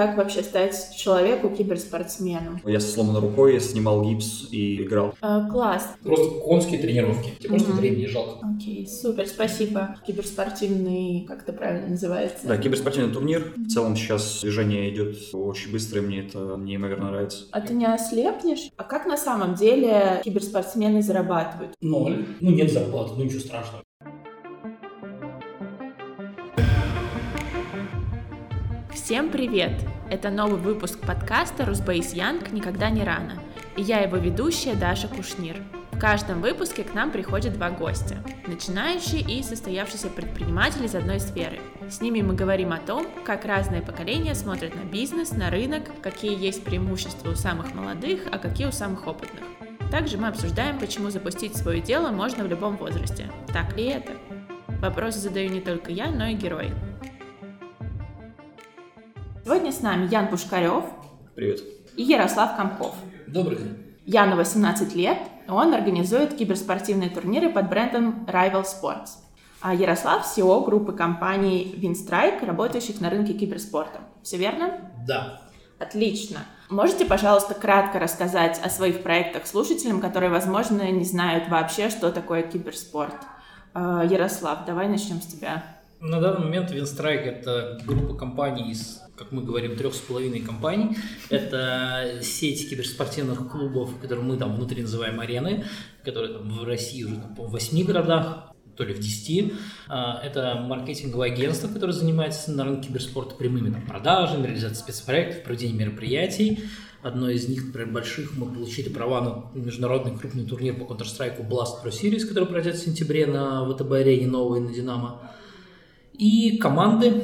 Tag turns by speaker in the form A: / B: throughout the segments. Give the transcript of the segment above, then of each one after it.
A: как вообще стать человеку киберспортсменом?
B: Я со сломанной рукой снимал гипс и играл.
A: Э, класс.
C: Просто конские тренировки. Тебе просто времени жалко.
A: Окей, супер, спасибо. Киберспортивный, как это правильно называется?
B: Да, киберспортивный турнир. В целом сейчас движение идет очень быстро, и мне это неимоверно нравится.
A: А ты не ослепнешь? А как на самом деле киберспортсмены зарабатывают?
C: Ноль. Ну, нет зарплаты, ну ничего страшного.
A: Всем привет! Это новый выпуск подкаста «Русбейс Янг. Никогда не рано». И я его ведущая Даша Кушнир. В каждом выпуске к нам приходят два гостя – начинающие и состоявшиеся предприниматели из одной сферы. С ними мы говорим о том, как разные поколения смотрят на бизнес, на рынок, какие есть преимущества у самых молодых, а какие у самых опытных. Также мы обсуждаем, почему запустить свое дело можно в любом возрасте. Так ли это? Вопросы задаю не только я, но и герой. Сегодня с нами Ян Пушкарев
B: Привет.
A: и Ярослав Комков.
C: Добрый день.
A: Яну 18 лет, он организует киберспортивные турниры под брендом Rival Sports. А Ярослав – SEO группы компаний Winstrike, работающих на рынке киберспорта. Все верно?
C: Да.
A: Отлично. Можете, пожалуйста, кратко рассказать о своих проектах слушателям, которые, возможно, не знают вообще, что такое киберспорт? Э, Ярослав, давай начнем с тебя.
C: На данный момент Winstrike это группа компаний из, как мы говорим, трех с половиной компаний. Это сеть киберспортивных клубов, которые мы там внутри называем арены, которые там в России уже там, по в восьми городах, то ли в 10. А, Это маркетинговое агентство, которое занимается на рынке киберспорта прямыми там, продажами, реализацией спецпроектов, проведением мероприятий. Одно из них, например, больших, мы получили права на международный крупный турнир по Counter-Strike Blast Pro Series, который пройдет в сентябре на ВТБ-арене новой на Динамо. И команды,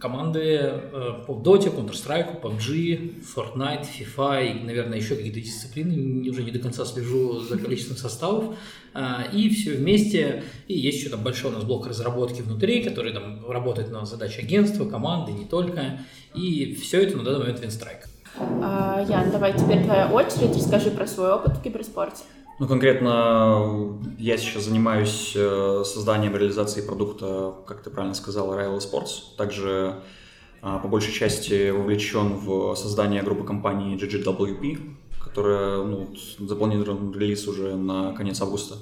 C: команды э, по Dota, Counter-Strike, PUBG, Fortnite, FIFA и, наверное, еще какие-то дисциплины, уже не до конца слежу за количеством составов. А, И все вместе, и есть еще там большой у нас блок разработки внутри, который там работает на задачи агентства, команды, не только. И все это на данный момент.
A: А, Ян, давай теперь твоя очередь. Расскажи про свой опыт в киберспорте.
B: Ну, конкретно я сейчас занимаюсь э, созданием реализации продукта, как ты правильно сказал, Rival Sports. Также а, по большей части вовлечен в создание группы компаний GGWP, которая ну, запланирован релиз уже на конец августа.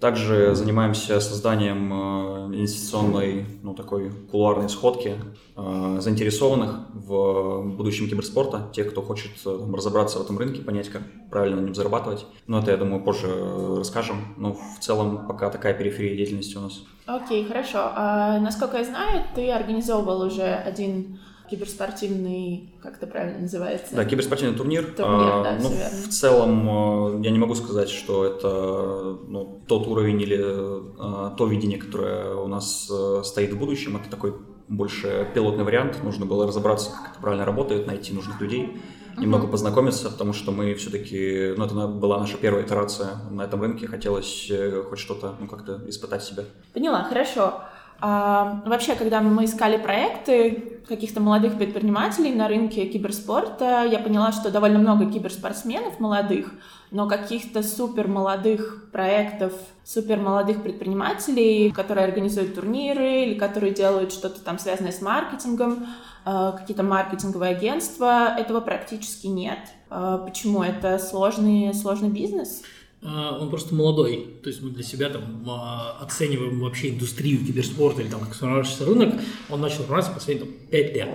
B: Также занимаемся созданием э, инвестиционной, ну, такой кулуарной сходки э, заинтересованных в будущем киберспорта, тех, кто хочет э, разобраться в этом рынке, понять, как правильно на нем зарабатывать. Но это, я думаю, позже расскажем. Но в целом пока такая периферия деятельности у нас.
A: Окей, хорошо. А, насколько я знаю, ты организовывал уже один киберспортивный, как это правильно называется?
B: Да, киберспортивный турнир.
A: Турнир,
B: А,
A: да,
B: ну, в целом, э, я не могу сказать, что это ну, тот уровень или э, то видение, которое у нас э, стоит в будущем. Это такой больше пилотный вариант. Нужно было разобраться, как это правильно работает, найти нужных людей, немного познакомиться, потому что мы все-таки, ну, это была наша первая итерация на этом рынке. Хотелось э, хоть что-то, ну, как-то испытать себя.
A: Поняла, хорошо. А, вообще, когда мы искали проекты каких-то молодых предпринимателей на рынке киберспорта, я поняла, что довольно много киберспортсменов молодых, но каких-то супер молодых проектов, супер молодых предпринимателей, которые организуют турниры или которые делают что-то там связанное с маркетингом, э, какие-то маркетинговые агентства, этого практически нет. Э, Почему? Это сложный, сложный бизнес?
C: А, Он просто молодой, то есть мы для себя там а, оцениваем вообще индустрию киберспорта или там как сформировавшийся рынок, он начал формироваться последние там, 5 лет.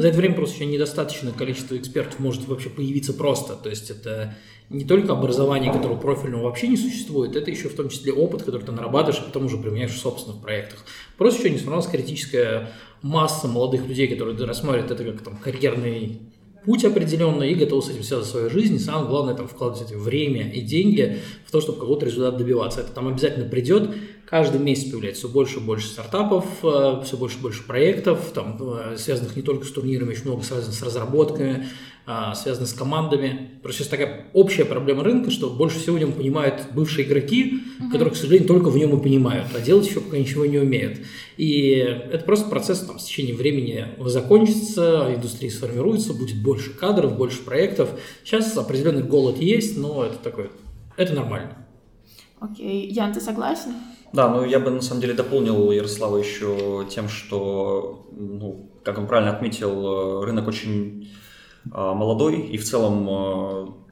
C: За это время просто еще недостаточное количество экспертов может вообще появиться просто, то есть это не только образование, которого профильного вообще не существует, это еще в том числе опыт, который ты нарабатываешь, а потом уже применяешь в собственных проектах. Просто еще не сформировалась критическая масса молодых людей, которые рассматривают. Это как там карьерный путь определенный и готовы с этим связать свою жизнь. И самое главное, там, вкладывать время и деньги в то, чтобы какого-то результата добиваться. Это там обязательно придет. Каждый месяц появляется все больше и больше стартапов, э, все больше и больше проектов, там, э, связанных не только с турнирами, очень много связано с разработками, э, связано с командами. Просто сейчас такая общая проблема рынка, что больше всего в нем понимают бывшие игроки, которых, к сожалению, только в нем и понимают, а делать еще пока ничего не умеют. И это просто процесс там, с течением времени закончится, индустрия сформируется, будет больше кадров, больше проектов. Сейчас определенный голод есть, но это такой, это нормально.
A: Окей. Ян, ты согласен?
B: Да, ну я бы на самом деле дополнил Ярослава еще тем, что ну, как он правильно отметил, рынок очень молодой, и в целом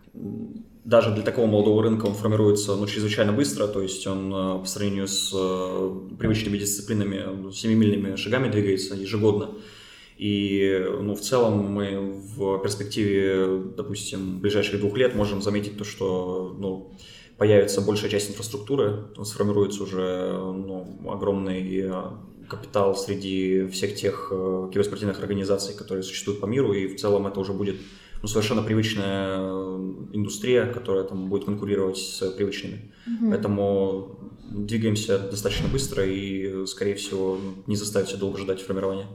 B: даже для такого молодого рынка он формируется ну, чрезвычайно быстро, то есть он по сравнению с привычными дисциплинами ну, семимильными шагами двигается ежегодно. И ну, в целом мы в перспективе, допустим, ближайших двух лет можем заметить то, что ну, появится большая часть инфраструктуры, сформируется уже ну, огромный э, капитал среди всех тех э, киберспортивных организаций, которые существуют по миру, и в целом это уже будет ну, совершенно привычная э, индустрия, которая там будет конкурировать с привычными. Mm-hmm. Поэтому двигаемся достаточно быстро и, скорее всего, не заставит себя долго ждать формирования.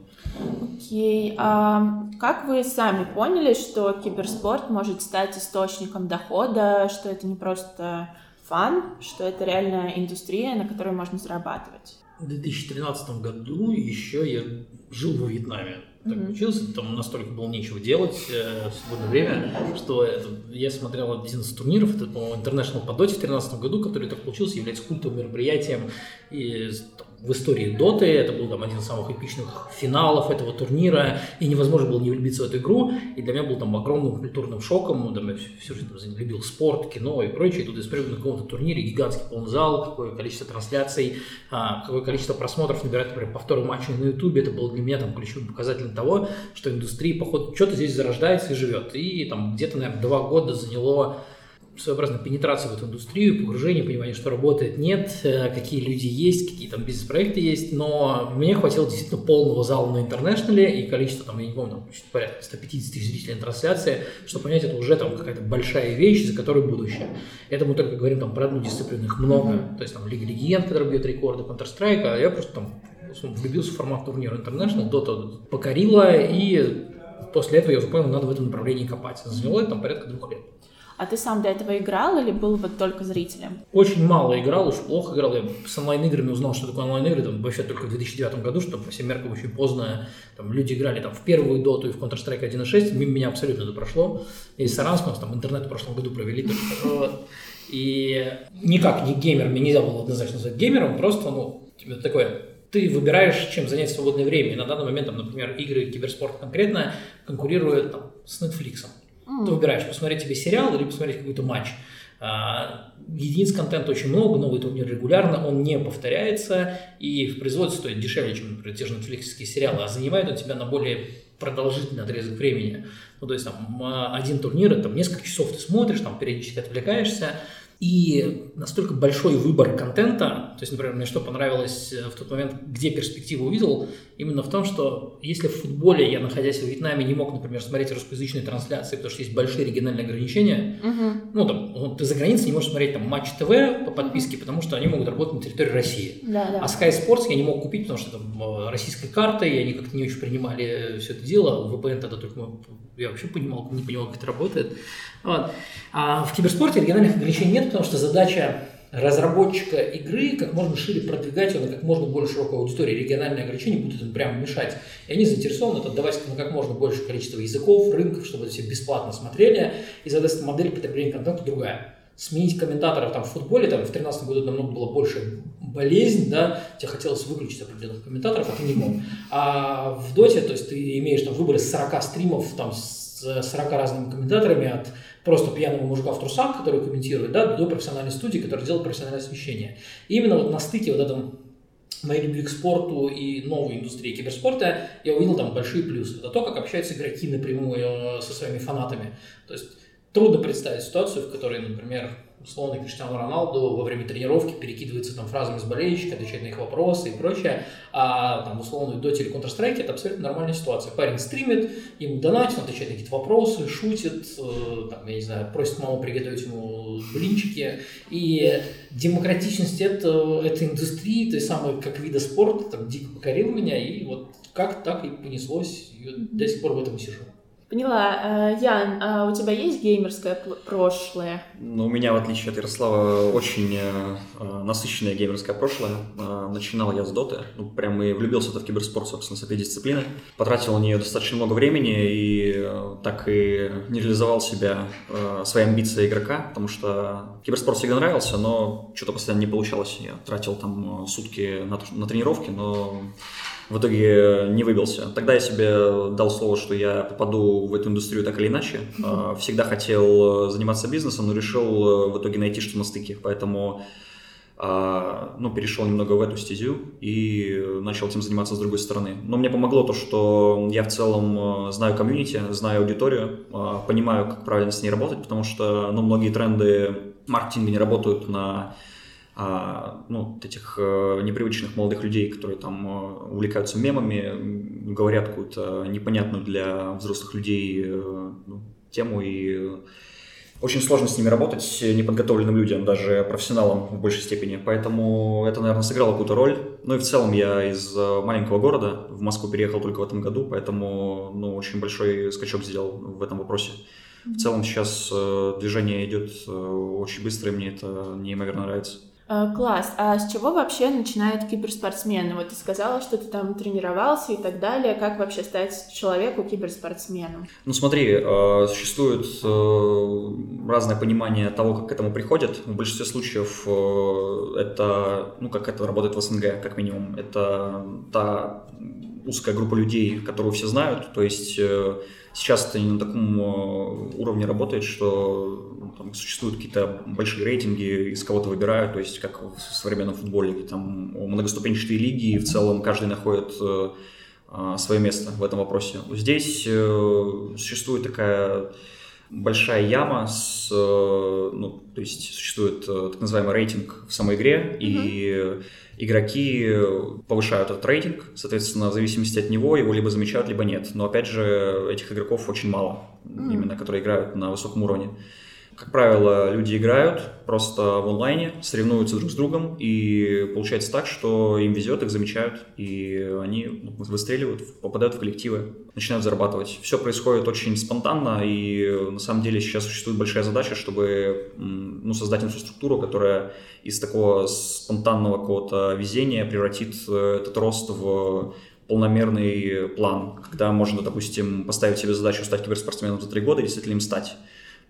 A: Окей. Okay. А как вы сами поняли, что киберспорт может стать источником дохода, что это не просто фан, что это реальная индустрия, на которой можно зарабатывать?
C: В 2013 году еще я жил во Вьетнаме так mm-hmm. учился, там настолько было нечего делать э, в свободное время, что это, я смотрел один из турниров, это, по-моему, International по Доте в 2013 году, который так получился, является культовым мероприятием и там, в истории Доты. Это был там один из самых эпичных финалов этого турнира, и невозможно было не влюбиться в эту игру. И для меня был там огромным культурным шоком. Ну, там, я всю жизнь там, любил спорт, кино и прочее. И тут я на каком-то турнире, гигантский полный зал, какое количество трансляций, а, какое количество просмотров набирает, например, повторы матча на Ютубе. Это было для меня там ключевым показателем того, что индустрия, походу, что-то здесь зарождается и живет. И там где-то, наверное, два года заняло своеобразная пенетрация в эту индустрию, погружение, понимание, что работает, нет, э, какие люди есть, какие там бизнес-проекты есть, но мне хватило действительно полного зала на интернешнале и количество, там, я не помню, там, порядка 150 тысяч зрителей на трансляции, чтобы понять, это уже там какая-то большая вещь, за которой будущее. Это мы только говорим там про одну дисциплину, их много, mm-hmm. то есть там Лига Легенд, которая бьет рекорды, Counter-Strike, а я просто там влюбился в формат турнира International, Dota покорила, и после этого я уже понял, надо в этом направлении копать. Заняло это там порядка двух лет.
A: А ты сам до этого играл или был вот только зрителем?
C: Очень мало играл, уж плохо играл. Я с онлайн-играми узнал, что такое онлайн-игры, там, вообще только в 2009 году, что по всем меркам очень поздно. Там, люди играли там, в первую доту и в Counter-Strike 1.6, мимо меня абсолютно это прошло. И с Саранск там интернет в прошлом году провели. И никак не геймер, мне нельзя было однозначно назвать геймером, просто, ну, тебе такое ты выбираешь, чем занять свободное время. И на данный момент, там, например, игры киберспорт конкретно конкурируют там, с Netflix. Mm. Ты выбираешь, посмотреть тебе сериал или посмотреть какой-то матч. А, единиц контента очень много, новый турнир регулярно, он не повторяется, и в производстве стоит дешевле, чем, например, те же Netflix сериалы, а занимает он тебя на более продолжительный отрезок времени. Ну, то есть там один турнир, там несколько часов ты смотришь, там периодически отвлекаешься, и настолько большой выбор контента, то есть, например, мне что понравилось э, в тот момент, где перспективу увидел, именно в том, что если в футболе я, находясь в Вьетнаме, не мог, например, смотреть русскоязычные трансляции, потому что есть большие региональные ограничения, uh-huh. ну, там, ты за границей не можешь смотреть там матч ТВ по подписке, потому что они могут работать на территории России.
A: Да, да.
C: А Sky Sports я не мог купить, потому что там э, российской картой, и они как-то не очень принимали все это дело. VPN тогда только я вообще понимал, не понимал, как это работает. Вот. А в киберспорте региональных ограничений нет, потому что задача разработчика игры как можно шире продвигать ее на как можно больше широкой аудитории. Региональные ограничения будут им прямо мешать. И они заинтересованы это отдавать на как можно большее количество языков, рынков, чтобы это все бесплатно смотрели. И, соответственно, модель потребления контента другая. Сменить комментаторов там в футболе, там в 2013 году намного было больше болезнь, да, тебе хотелось выключить определенных комментаторов, а ты не мог. А в доте, то есть ты имеешь там выбор из 40 стримов, там с 40 разными комментаторами от просто пьяного мужика в трусах, который комментирует, да, до профессиональной студии, которая делает профессиональное освещение. И именно вот на стыке вот этом моей любви к спорту и новой индустрии киберспорта я увидел там большие плюсы. Это то, как общаются игроки напрямую э, со своими фанатами. То есть трудно представить ситуацию, в которой, например, условный Криштиану Роналду во время тренировки перекидывается там фразами с болельщика, отвечает на их вопросы и прочее, а там условный до или Counter-Strike это абсолютно нормальная ситуация. Парень стримит, ему донатит, он отвечает на какие-то вопросы, шутит, э, там, я не знаю, просит маму приготовить ему блинчики. И демократичность это, этой индустрии, той самой как вида спорта, там дико покорил меня, и вот как так и понеслось, и до сих пор в этом сижу.
A: Поняла. Э, Ян, а у тебя есть геймерское прошлое?
B: Ну, у меня, в отличие от Ярослава, очень э, э, насыщенное геймерское прошлое. Начинал я с доты. Ну, прям и влюбился в киберспорт, собственно, с этой дисциплины. Потратил на нее достаточно много времени и так и не реализовал себя, свои амбиции игрока, потому что киберспорт всегда нравился, но что-то постоянно не получалось. Я тратил там сутки на, на тренировки, но в итоге не выбился. Тогда я себе дал слово, что я попаду в эту индустрию так или иначе. Всегда хотел заниматься бизнесом, но решил в итоге найти что на стыке. Поэтому а, ну, перешел немного в эту стезю и начал этим заниматься с другой стороны. Но мне помогло то, что я в целом э, знаю комьюнити, знаю аудиторию, а, понимаю, как правильно с ней работать, потому что, ну, многие тренды маркетинга не работают на а, ну, этих э, непривычных молодых людей, которые там э, увлекаются мемами, говорят какую-то непонятную для взрослых людей ну, тему и очень сложно с ними работать неподготовленным людям, даже профессионалам в большей степени. Поэтому это, наверное, сыграло какую-то роль. Ну и в целом я из э, маленького города в Москву переехал только в этом году, поэтому ну, очень большой скачок сделал в этом вопросе. В целом сейчас э, движение идет э, очень быстро, и мне это неимоверно нравится.
A: Э, класс. А с чего вообще начинают киберспортсмены? Вот ты сказала, что ты там тренировался и так далее. Как вообще стать человеку киберспортсменом?
B: Ну смотри, э, существует э, разное понимание того, как к этому приходят. В большинстве случаев это, ну как это работает в СНГ, как минимум. Это та узкая группа людей, которую все знают. То есть сейчас это не на таком уровне работает, что там существуют какие-то большие рейтинги, из кого-то выбирают, то есть как в современном футболе, там многоступенчатые лиги, и в целом каждый находит э, а, свое место в этом вопросе. Здесь э, существует такая большая яма с, э, ну, то есть существует так называемый рейтинг в самой игре, mm-hmm. и игроки повышают этот рейтинг, соответственно, в зависимости от него его либо замечают, либо нет. Но опять же, этих игроков очень мало, именно которые играют на высоком уровне. Как правило, люди играют просто в онлайне, соревнуются друг с другом, и получается так, что им везет, их замечают, и они выстреливают, попадают в коллективы, начинают зарабатывать. Все происходит очень спонтанно, и на самом деле сейчас существует большая задача, чтобы ну, создать инфраструктуру, которая из такого спонтанного какого-то везения превратит э, этот рост в полномерный план, когда можно, допустим, поставить себе задачу стать киберспортсменом за три года и действительно им стать.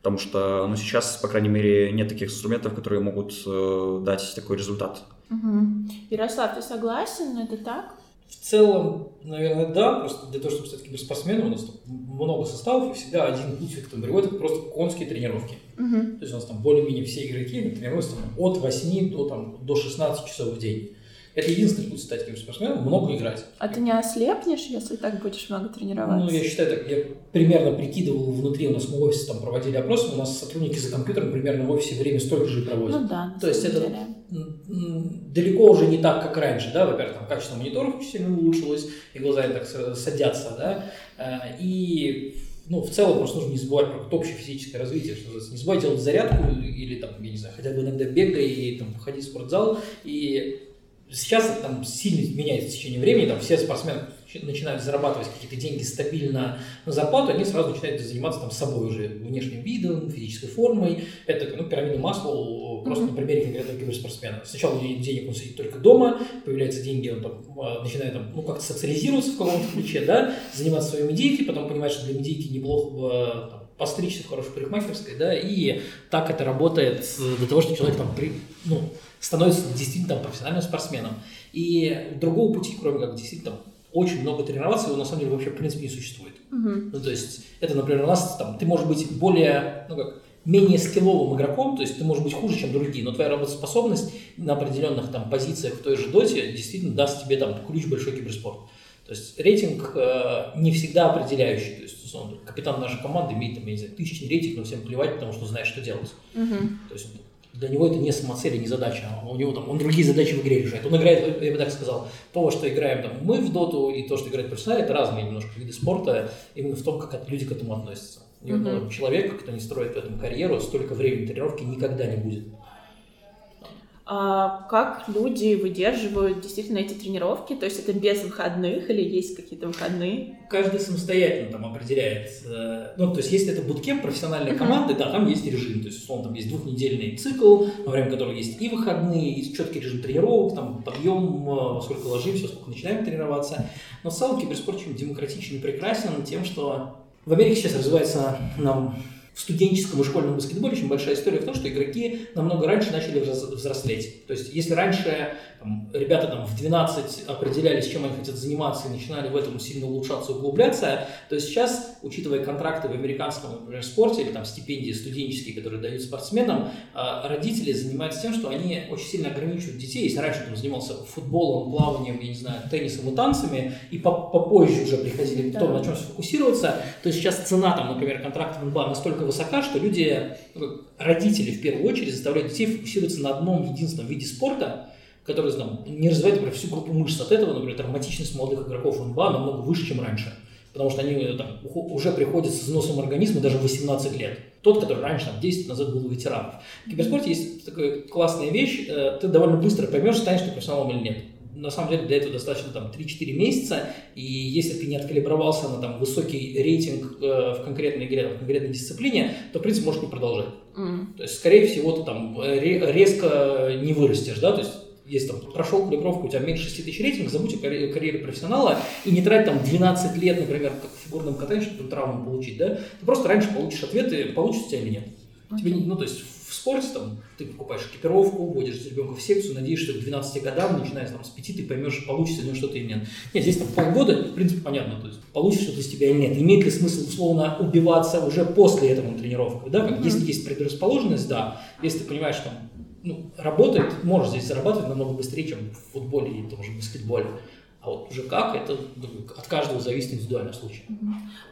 B: Потому что ну, сейчас, по крайней мере, нет таких инструментов, которые могут э, дать такой результат.
A: Угу. Ярослав, ты согласен? Это так?
C: В целом, наверное, да. Просто для того, чтобы стать киберспортсменом, у нас много составов, и всегда один путь к этому приводит, это просто конские тренировки. Угу. То есть у нас там более-менее все игроки тренируются там, от 8 до, там, до 16 часов в день. Это единственный путь стать киберспортсменом, много играть.
A: А ты не ослепнешь, если так будешь много тренироваться?
C: Ну, я считаю, так, я примерно прикидывал внутри, у нас мы в офисе там проводили опросы, у нас сотрудники за компьютером примерно в офисе время столько же и проводят.
A: Ну да,
C: То есть это деле. далеко уже не так, как раньше, да, во-первых, там качество мониторов очень сильно улучшилось, и глаза так садятся, да, э, и ну, в целом просто нужно не забывать про общее физическое развитие, что не забывай делать зарядку или там, я не знаю, хотя бы иногда бегай и там ходить в спортзал, и Сейчас там сильно меняется в течение времени, там все спортсмены начинают зарабатывать какие-то деньги стабильно на зарплату, они сразу начинают заниматься там собой уже, внешним видом, физической формой. Это ну, пирамида масла просто mm-hmm. на примере конкретного киберспортсмена. Сначала денег он сидит только дома, появляются деньги, он там, а, начинает там, ну, как-то социализироваться в каком-то ключе, да, заниматься своей медийкой, потом понимает, что для медийки неплохо а, там, постричься в хорошей парикмахерской, да, и так это работает для того, чтобы человек там, при, ну, становится действительно профессиональным спортсменом. И другого пути, кроме как действительно очень много тренироваться, его на самом деле вообще в принципе не существует.
A: Uh-huh.
C: Ну, то есть это, например, у нас там, ты можешь быть более, ну как, менее скилловым игроком, то есть ты можешь быть хуже, чем другие, но твоя работоспособность на определенных там позициях в той же доте действительно даст тебе там ключ большой киберспорт. То есть рейтинг э, не всегда определяющий. То есть условно, капитан нашей команды имеет там, я не знаю, тысячный рейтинг, но всем плевать, потому что знает, что делать.
A: Uh-huh.
C: То есть для него это не самоцель и не задача, у него там, он другие задачи в игре решает. Он играет, я бы так сказал, то, что играем там, мы в доту и то, что играет профессионал, это разные немножко виды спорта, именно в том, как люди к этому относятся. Ни одного mm-hmm. человека, кто не строит в этом карьеру, столько времени тренировки никогда не будет
A: как люди выдерживают действительно эти тренировки? То есть это без выходных или есть какие-то выходные?
C: Каждый самостоятельно там определяет. Э, ну, то есть если это буткемп профессиональной команды, да, там есть режим. То есть, условно, там есть двухнедельный цикл, во время которого есть и выходные, и четкий режим тренировок, там подъем, э, во сколько ложимся, во сколько начинаем тренироваться. Но в целом киберспорт демократичен и прекрасен тем, что В Америке сейчас развивается нам в студенческом и школьном баскетболе очень большая история в том, что игроки намного раньше начали взрослеть. То есть, если раньше там, ребята там, в 12 определялись, чем они хотят заниматься, и начинали в этом сильно улучшаться, углубляться, то сейчас, учитывая контракты в американском, например, спорте или там стипендии студенческие, которые дают спортсменам, а, родители занимаются тем, что они очень сильно ограничивают детей. Если раньше он занимался футболом, плаванием, я не знаю, теннисом и танцами, и попозже уже приходили к тому, на чем сфокусироваться, то сейчас цена, там, например, контракта в НБА настолько высока, что люди, ну, родители в первую очередь заставляют детей фокусироваться на одном единственном виде спорта, который там, не развивает, например, всю группу мышц. От этого, например, травматичность молодых игроков НБА намного выше, чем раньше. Потому что они там, уже приходят с износом организма даже в 18 лет. Тот, который раньше, там, 10 лет назад был ветераном. В киберспорте есть такая классная вещь, э, ты довольно быстро поймешь, станешь ты профессионалом или нет. На самом деле для этого достаточно там 3-4 месяца, и если ты не откалибровался на там, высокий рейтинг э, в конкретной игре, в конкретной дисциплине, то, в принципе, можешь не продолжать. Mm. То есть, скорее всего, ты там резко не вырастешь, да, то есть если там прошел калибровку, у тебя меньше 6 тысяч рейтинг, забудь о карьере, карьере профессионала и не трать там 12 лет, например, как в фигурном катании, чтобы травму получить, да? Ты просто раньше получишь ответы, получится тебя или нет. Okay. Тебе, ну, то есть в спорте там ты покупаешь экипировку, вводишь ребенка в секцию, надеешься, что к 12 годам, начиная там, с 5, ты поймешь, получится ли что-то или нет. Нет, здесь там полгода, в принципе, понятно, то есть получится что-то из тебя или нет. Имеет ли смысл, условно, убиваться уже после этого на тренировках, да? Как, mm-hmm. Если есть предрасположенность, да. Если ты понимаешь, там, ну, работает, можешь здесь зарабатывать намного быстрее, чем в футболе и том же баскетболе. А вот уже как, это от каждого зависит индивидуальный случай.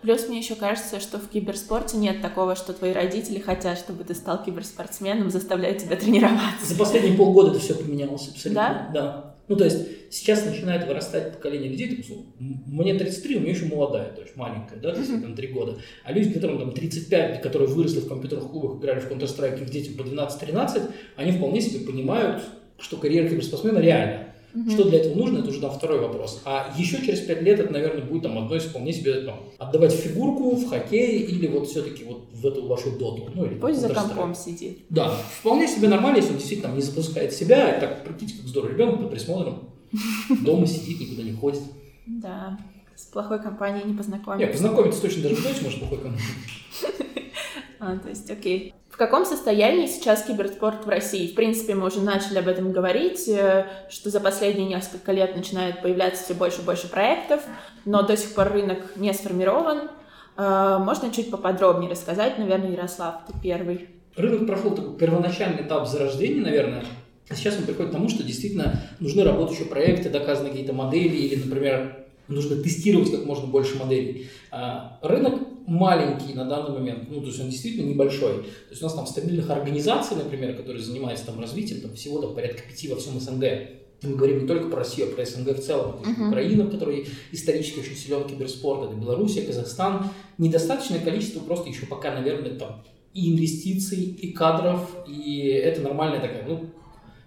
A: Плюс мне еще кажется, что в киберспорте нет такого, что твои родители хотят, чтобы ты стал киберспортсменом, заставляют тебя тренироваться.
C: За последние полгода это все поменялось абсолютно. Да? Да. Ну, то есть сейчас начинает вырастать поколение людей, там, мне 33, у меня еще молодая, то есть маленькая, да, то есть там 3 года. А люди, которым там 35, которые выросли в компьютерных клубах, играли в Counter-Strike, их дети по 12-13, они вполне себе понимают, что карьера киберспортсмена реальна. Угу. Что для этого нужно, это уже там второй вопрос. А еще через пять лет это, наверное, будет там одно из вполне себе там, отдавать фигурку в хоккей или вот все-таки вот в эту вашу доту. Ну, или
A: Пусть за компом сидит.
C: Да, вполне себе нормально, если он действительно там, не запускает себя, и так практически как здорово. Ребенок под присмотром, дома сидит, никуда не ходит.
A: Да, с плохой компанией не познакомиться.
C: Нет, познакомиться точно даже не может плохой компанией.
A: А, то есть, окей каком состоянии сейчас киберспорт в России? В принципе, мы уже начали об этом говорить, э, что за последние несколько лет начинает появляться все больше и больше проектов, но до сих пор рынок не сформирован. Э, можно чуть поподробнее рассказать? Наверное, Ярослав, ты первый.
C: Рынок прошел такой первоначальный этап зарождения, наверное. А сейчас он приходит к тому, что действительно нужны работающие проекты, доказаны какие-то модели, или, например, нужно тестировать как можно больше моделей. А, рынок маленький на данный момент, ну, то есть он действительно небольшой. То есть у нас там стабильных организаций, например, которые занимаются там развитием, там всего там порядка пяти во всем СНГ. Мы говорим не только про Россию, а про СНГ в целом. То есть uh-huh. Украина, в которой исторически очень силен киберспорт, это Белоруссия, Казахстан. Недостаточное количество просто еще пока, наверное, там и инвестиций, и кадров, и это нормальная такая, ну,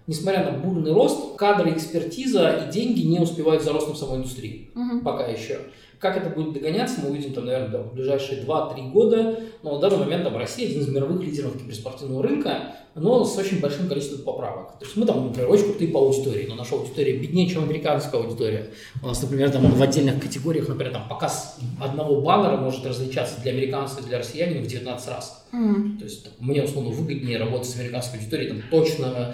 C: несмотря на бурный рост, кадры, экспертиза и деньги не успевают за ростом самой индустрии. Uh-huh. Пока еще. Как это будет догоняться, мы увидим там, наверное, да, в ближайшие 2-3 года. Но на данный момент там, Россия один из мировых лидеров киберспортивного рынка, но с очень большим количеством поправок. То есть мы там, например, очень крутые по аудитории, но наша аудитория беднее, чем американская аудитория. У нас, например, там в отдельных категориях, например, там показ одного баннера может различаться для американцев и для россиянина в 19 раз. Mm. То есть там, мне, условно, выгоднее работать с американской аудиторией, там точно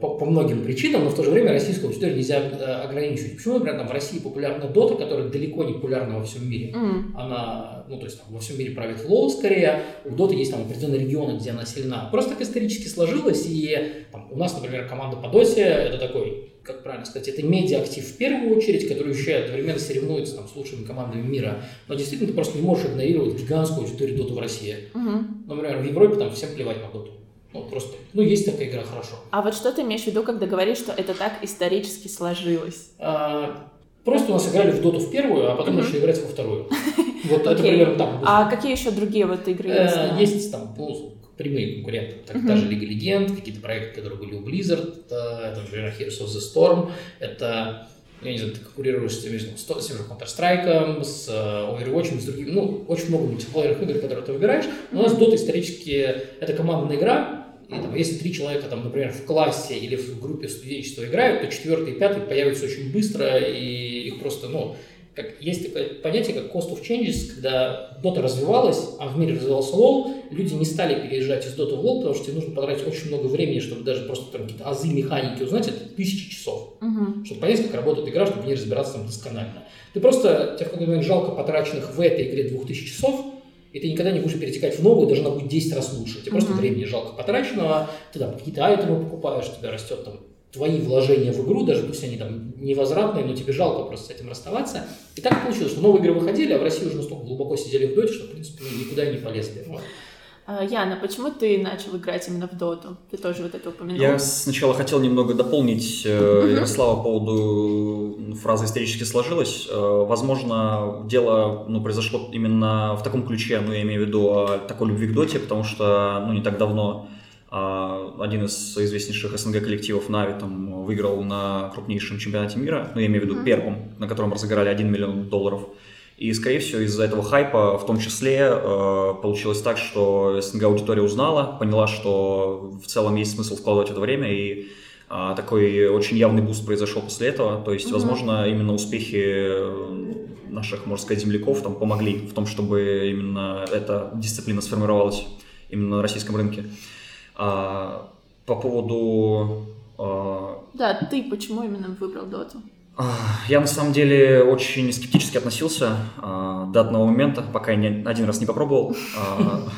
C: по, по многим причинам, но в то же время российскую аудиторию нельзя э, ограничивать. Почему, например, там в России популярна Дота, которая далеко не популярна во всем мире. Mm. Она, ну, то есть там, во всем мире правит лол скорее, у Доты есть там определенные регионы, где она сильна. Просто так исторически сложилось, и там, у нас, например, команда по Доте, это такой, как правильно сказать, это медиа-актив в первую очередь, который еще одновременно соревнуется там, с лучшими командами мира. Но действительно ты просто не можешь игнорировать гигантскую аудиторию Доту в России. Mm-hmm. Например, в Европе там всем плевать на Доту. Ну, просто, ну, есть такая игра, хорошо.
A: А вот что ты имеешь в виду, когда говоришь, что это так исторически сложилось?
C: А, просто у нас играли в доту в первую, а потом начали играть во вторую. Вот это примерно так.
A: А какие еще другие вот игры
C: э, есть? там, ну, прямые конкуренты. Так, та же Лига Легенд, какие-то проекты, которые были у Blizzard, это, например, Heroes of the Storm, это я не знаю, ты конкурируешь с тем же Counter-Strike, с э, Overwatch, с другими, ну, очень много мультиплеерных игр, которые ты выбираешь. Но у нас Dota исторически это командная игра, и там, если три человека, там, например, в классе или в группе студенчества играют, то четвертый и пятый появятся очень быстро, и их просто, ну, как, есть такое понятие, как cost of changes, когда Dota развивалась, а в мире развивался LoL, люди не стали переезжать из Dota в LoL, потому что тебе нужно потратить очень много времени, чтобы даже просто там какие-то азы механики узнать, это тысячи часов.
A: Мгм.
C: Чтобы понять, как работает игра, чтобы в ней разбираться там досконально. Ты просто, тебе в какой-то момент жалко потраченных в этой игре 2000 часов, и ты никогда не будешь перетекать в новую, даже она будет 10 раз лучше. Тебе просто
A: Мгм.
C: времени жалко потраченного, ты там какие-то айтемы покупаешь, у тебя растет там твои вложения в игру, даже пусть они там невозвратные, но тебе жалко просто с этим расставаться. И так получилось, что новые игры выходили, а в России уже настолько глубоко сидели в доте, что, в принципе, никуда не полезли. Вот.
A: А, Яна, почему ты начал играть именно в доту? Ты тоже вот это упомянул.
B: Я сначала хотел немного дополнить э, Ярослава по поводу фразы «исторически сложилось». Э, Возможно, дело ну, произошло именно в таком ключе, ну, я имею в виду о такой любви к доте, потому что ну, не так давно а, один из известнейших СНГ коллективов NAVI там выиграл на крупнейшем чемпионате мира, ну, я имею в виду первом, на котором разыграли 1 миллион долларов. И, скорее всего, из-за этого хайпа, в том числе, э, получилось так, что СНГ аудитория узнала, поняла, что в целом есть смысл вкладывать это время, и а, такой очень явный boost произошел после этого. То есть,
A: Мгм.
B: возможно, именно успехи э, наших, можно сказать, земляков там помогли в том, чтобы именно эта дисциплина сформировалась именно на российском рынке. А, по поводу а,
A: Да, ты почему именно выбрал доту?
B: Я на самом деле очень скептически относился а, до одного момента, пока я ни один раз не попробовал. А,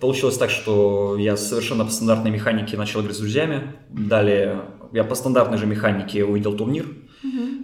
B: Получилось так, что я совершенно по стандартной механике начал играть с друзьями. Далее я по стандартной же механике увидел турнир.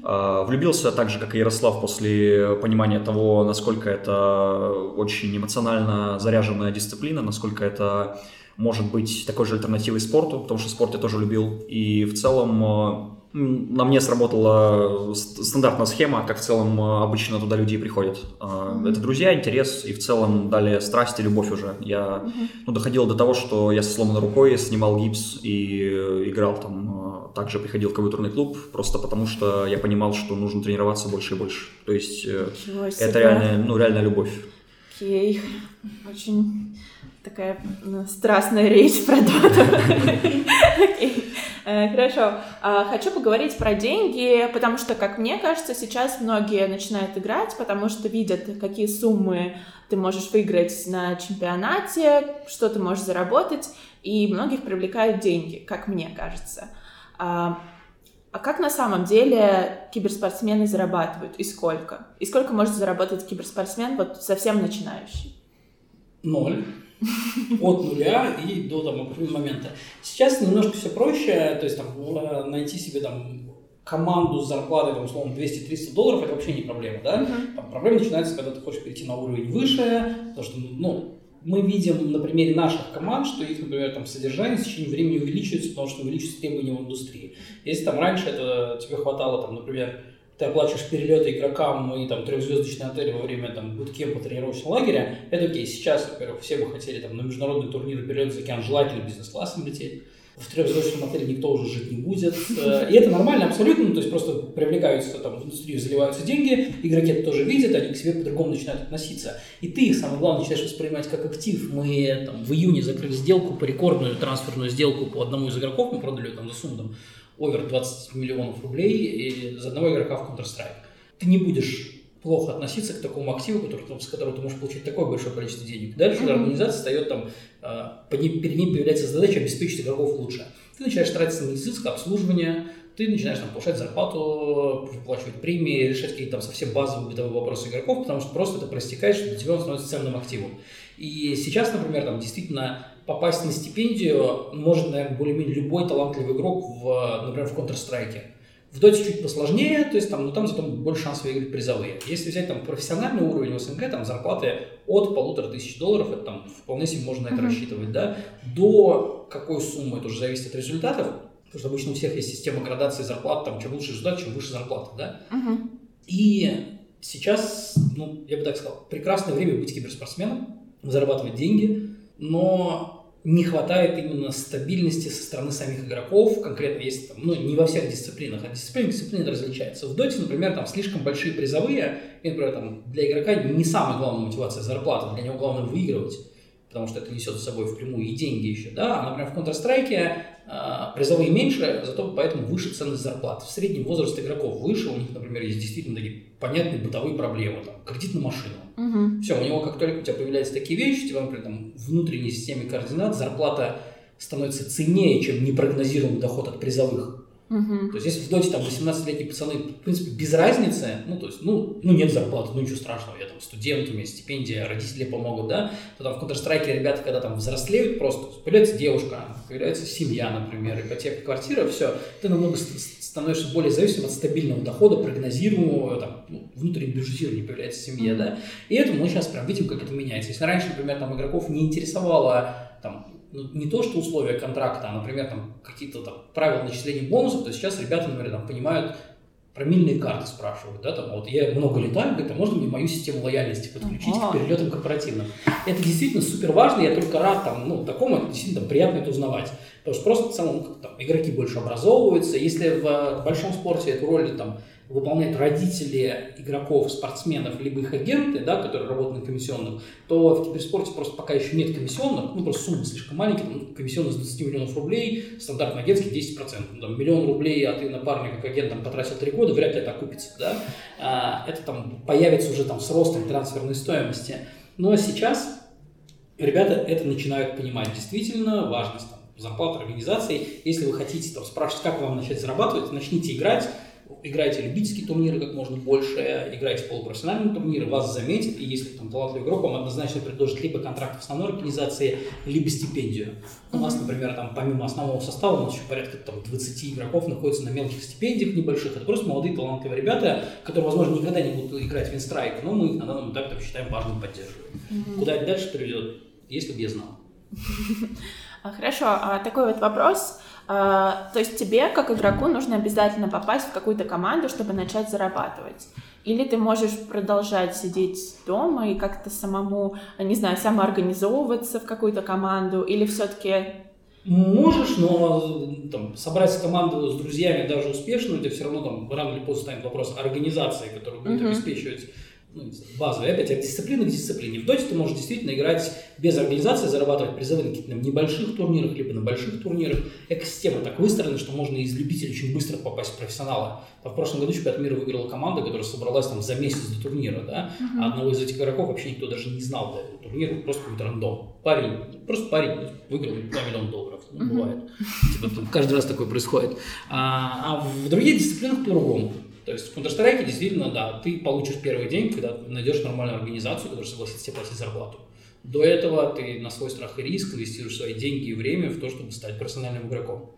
B: А, Влюбился так же, как и Ярослав, после понимания того, насколько это очень эмоционально заряженная дисциплина, насколько это может быть такой же альтернативой спорту, потому что спорт я тоже любил. И в целом на мне сработала ст- стандартная схема, как в целом э, обычно туда люди приходят.
A: Мгм.
B: Это друзья, интерес, и в целом далее страсть и любовь уже. Я
A: Мгм.
B: ну, доходило до того, что я со сломанной рукой снимал гипс и э, играл там, э, также приходил в компьютерный клуб, просто потому что я понимал, что нужно тренироваться больше и больше. То есть
A: себе.
B: это реальная, ну, реальная любовь.
A: Окей. Очень такая ну, страстная речь про доту. Окей. Э, Хорошо. А, Хочу поговорить про деньги, потому что, как мне кажется, сейчас многие начинают играть, потому что видят, какие суммы ты можешь выиграть на чемпионате, что ты можешь заработать, и многих привлекают деньги, как мне кажется. А а как на самом деле киберспортсмены зарабатывают и сколько? И сколько может заработать киберспортсмен вот совсем начинающий?
C: Ноль. От нуля и до там, определенного момента. Сейчас немножко все проще, то есть там найти себе там команду с зарплатой, там, условно, 200-300 долларов, это вообще не проблема, да?
A: Мгм.
C: Там проблема начинается, когда ты хочешь перейти на уровень выше, потому что, ну, мы видим на примере наших команд, что их, например, там содержание с течением времени увеличивается, потому что увеличиваются требования в индустрии. Если там раньше это тебе хватало, там, например, ты оплачиваешь перелеты игрокам и там трехзвездочный отель во время там буткемпа тренировочного лагеря, это окей. Сейчас, во-первых, все бы хотели там на международные турниры перелет за океан желательно бизнес-классом лететь. В трехзвездочном отеле никто уже жить не будет. Э, И это нормально абсолютно, то есть просто привлекаются там в индустрию, заливаются деньги, игроки это тоже видят, они к себе по-другому начинают относиться. И ты их, самое главное, начинаешь воспринимать как актив. Мы там, в июне закрыли сделку по рекордную трансферную сделку по одному из игроков, мы продали там за сумму овер 20 миллионов рублей за одного игрока в Counter-Strike. Ты не будешь плохо относиться к такому активу, который, с которого ты можешь получить такое большое количество денег. Дальше
A: Мгм.
C: организация встает там, ним- перед ним появляется задача обеспечить игроков лучше. Ты начинаешь тратиться на медицинское обслуживание, ты начинаешь там, повышать зарплату, выплачивать премии, решать какие-то там совсем базовые бытовые вопросы игроков, потому что просто это проистекает, что для тебя он становится ценным активом. И сейчас, например, там действительно попасть на стипендию может, наверное, более-менее любой талантливый игрок, в, например, в Counter-Strike. В доте чуть посложнее, то есть там, ну, там зато больше шансов выиграть призовые. Если взять там профессиональный уровень СНГ, там зарплаты от полутора тысяч долларов, это там вполне себе можно на это рассчитывать, да, до какой суммы, это уже зависит от результатов, потому что обычно у всех есть система градации зарплат, там, чем лучше результат, чем выше зарплата, да. И сейчас, ну, я бы так сказал, прекрасное время быть киберспортсменом, зарабатывать деньги, но не хватает именно стабильности со стороны самих игроков, конкретно есть там, ну, не во всех дисциплинах, а дисциплина дисциплина различается. В доте, например, там слишком большие призовые, и, например, там, для игрока не самая главная мотивация зарплата, для него главное выигрывать. Потому что это несет за собой впрямую и деньги еще, да, а, например, в Counter-Strike э, призовые меньше, зато поэтому выше ценность зарплат. В среднем возраст игроков выше, у них, например, есть действительно такие понятные бытовые проблемы, там, кредит на машину. Угу. Все, у него как только у тебя появляются такие вещи, типа, например, там, внутренней системе координат зарплата становится ценнее, чем непрогнозируемый доход от призовых. Угу. То есть, если в доте там 18-летние пацаны, в принципе, без разницы, ну, то есть, ну, ну, нет зарплаты, ну, ничего страшного, я там студент, у меня стипендия, родители помогут, да, то там в Counter-Strike ребята, когда там взрослеют просто, появляется девушка, появляется семья, например, ипотека, квартира, все, ты намного становишься более зависимым от стабильного дохода, прогнозируемого, там, ну, внутреннего бюджетирования появляется семья, да, и это мы сейчас прям видим, как это меняется. Если раньше, например, там игроков не интересовало там ну, не то, что условия контракта, а, например, там какие-то там правила начисления бонусов, то сейчас ребята, например, там понимают, промильные карты спрашивают, да, там, вот я много летаю, говорит, а можно мне мою систему лояльности подключить ага. к перелетам корпоративным? Это действительно супер важно, я только рад там, ну, такому, действительно там, приятно это узнавать, потому что просто в целом там, игроки больше образовываются, если в большом спорте эту роль там выполняют родители игроков, спортсменов, либо их агенты, да, которые работают на комиссионных, то в киберспорте просто пока еще нет комиссионных, ну просто сумма слишком маленькая, там, комиссионных с 20 миллионов рублей, стандартный агентский 10%. Ну, там, миллион рублей, а ты напарник как агент там, потратил 3 года, вряд ли это окупится. Да? А, это там появится уже там с ростом трансферной стоимости. Но сейчас ребята это начинают понимать. Действительно важность там, зарплаты организации. Если вы хотите там, спрашивать, как вам начать зарабатывать, начните играть, играйте любительские турниры как можно больше, играйте полупрофессиональные турниры, вас заметят, и если там талантливый игрок, вам однозначно предложит либо контракт в основной организации, либо стипендию. У нас, например, там помимо основного состава, у нас еще порядка там, 20 игроков находится на мелких стипендиях небольших. Это просто молодые талантливые ребята, которые, возможно, никогда не будут играть в Винстрайк, но мы их на данном этапе там, считаем важным поддерживать. Mm-hmm. Куда это дальше приведет, если бы я знал.
A: Хорошо, а такой вот вопрос. А, то есть тебе, как игроку, нужно обязательно попасть в какую-то команду, чтобы начать зарабатывать. Или ты можешь продолжать сидеть дома и как-то самому, не знаю, самоорганизовываться в какую-то команду, или все-таки
C: Можешь, но там, собрать команду с друзьями даже успешно, это все равно там рано или поздно станет вопрос организации, которая будет uh-huh. обеспечивать ну, базовые, опять от дисциплины к дисциплине. В доте ты можешь действительно играть без организации, зарабатывать призовые на каких-то небольших турнирах, либо на больших турнирах. Экосистема так выстроена, что можно из любителей очень быстро попасть в профессионала. в прошлом году чемпионат мира выиграла команда, которая собралась там за месяц до турнира, да, uh-huh. а одного из этих игроков вообще никто даже не знал до этого турнира, просто какой-то рандом. Парень, просто парень выиграл 2 миллиона долларов. Ну, uh-huh. бывает. Типа, каждый раз такое происходит. А, а в других дисциплинах по-другому. То есть в Counter-Strike действительно, да, ты получишь первый день, когда найдешь нормальную организацию, которая согласится тебе платить зарплату. До этого ты на свой страх и риск инвестируешь свои деньги и время в то, чтобы стать профессиональным игроком.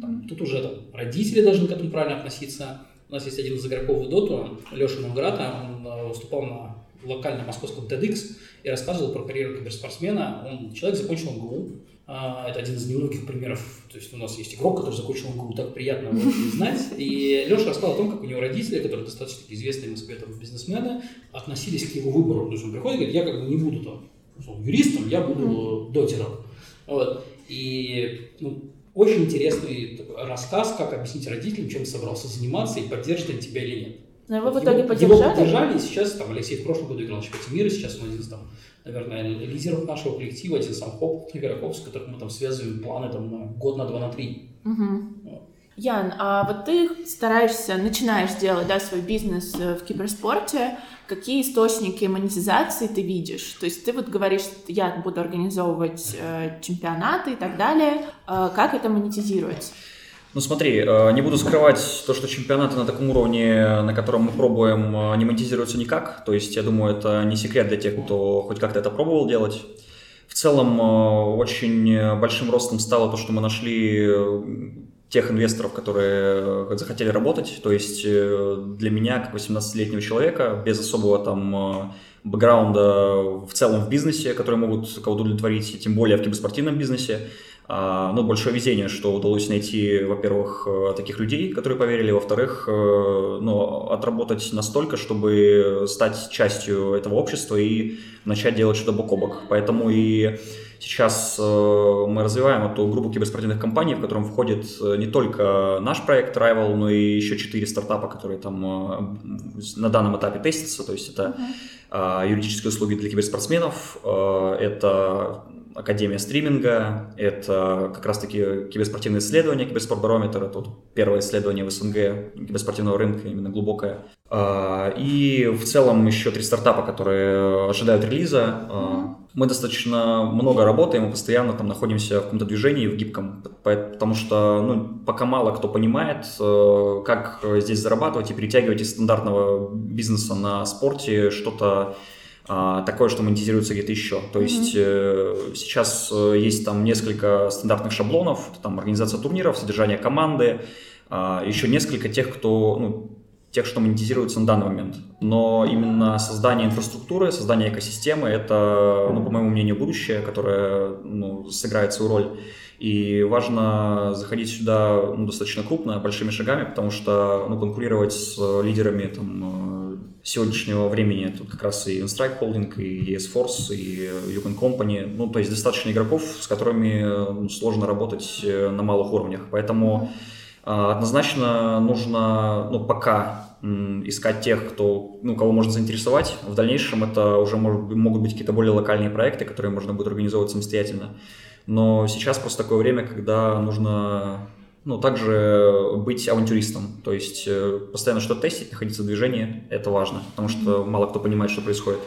C: Там, тут уже там, родители должны к этому правильно относиться. У нас есть один из игроков в доту, Леша Манграта, он э, выступал на локальном московском TEDx и рассказывал про карьеру киберспортсмена. Он, человек закончил МГУ, а, это один из немногих примеров. То есть у нас есть игрок, который закончил МГУ, так приятно его знать. И Леша рассказал о том, как у него родители, которые достаточно известные в Москве там, бизнесмены, относились к его выбору. То есть он приходит и говорит, я как бы не буду там юристом, я буду дотером. Вот. И ну, очень интересный рассказ, как объяснить родителям, чем собрался заниматься и поддержит он тебя или нет.
A: Но его в итоге его, поддержали?
C: Его поддержали, и сейчас там Алексей в прошлом году играл на чемпионате мира, сейчас он один из там наверное, лидеров нашего коллектива, один из самых опытных игроков, с которых мы там связываем планы там, на год, на два, на три.
A: Угу. Ян, а вот ты стараешься, начинаешь делать да, свой бизнес э, в киберспорте, какие источники монетизации ты видишь? То есть ты вот говоришь, я буду организовывать э, чемпионаты и так далее. Э, как это монетизируется?
B: Ну смотри, э, не буду скрывать то, что чемпионаты на таком уровне, на котором мы пробуем, э, не монетизируются никак. То есть я думаю, это не секрет для тех, кто хоть как-то это пробовал делать. В целом э, очень большим ростом стало то, что мы нашли тех инвесторов, которые захотели работать. То есть для меня, как 18-летнего человека, без особого там бэкграунда в целом в бизнесе, которые могут кого-то удовлетворить, тем более в киберспортивном бизнесе, а, ну, большое везение, что удалось найти, во-первых, э, таких людей, которые поверили, во-вторых, э, ну, отработать настолько, чтобы стать частью этого общества и начать делать что-то бок о бок. Поэтому и сейчас э, мы развиваем эту группу киберспортивных компаний, в котором входит не только наш проект Rival, но и еще четыре стартапа, которые там на данном этапе тестятся. То есть это uh-huh. юридические услуги для киберспортсменов, это Академия стриминга, это как раз-таки киберспортивные исследования, киберспортбарометр, это вот первое исследование в СНГ киберспортивного рынка, именно глубокое. А, и в целом еще три стартапа, которые ожидают релиза. Mm-hmm. Мы достаточно много работаем, мы постоянно там находимся в каком-то движении, в гибком, потому что ну, пока мало кто понимает, э, как здесь зарабатывать и перетягивать из стандартного бизнеса на спорте что-то а, такое, что монетизируется где-то еще. То есть mm-hmm. сейчас э, есть там несколько стандартных шаблонов, там организация турниров, содержание команды, а, еще несколько тех, кто, ну, тех, что монетизируется на данный момент. Но именно создание инфраструктуры, создание экосистемы – это, ну, по моему мнению, будущее, которое ну, сыграет свою роль. И важно заходить сюда ну, достаточно крупно, большими шагами, потому что ну, конкурировать с лидерами там, сегодняшнего времени тут как раз и Instrike Holding, и ES Force, и Yukon Company. Ну, то есть достаточно игроков, с которыми ну, сложно работать э, на малых уровнях. Поэтому однозначно нужно, ну, пока искать тех, кто, ну, кого можно заинтересовать. В дальнейшем это уже может, могут быть какие-то более локальные проекты, которые можно будет организовывать самостоятельно. Но сейчас просто такое время, когда нужно ну, также быть авантюристом, то есть э, постоянно что-то тестить, находиться в движении, это важно, потому что мало кто понимает, что происходит.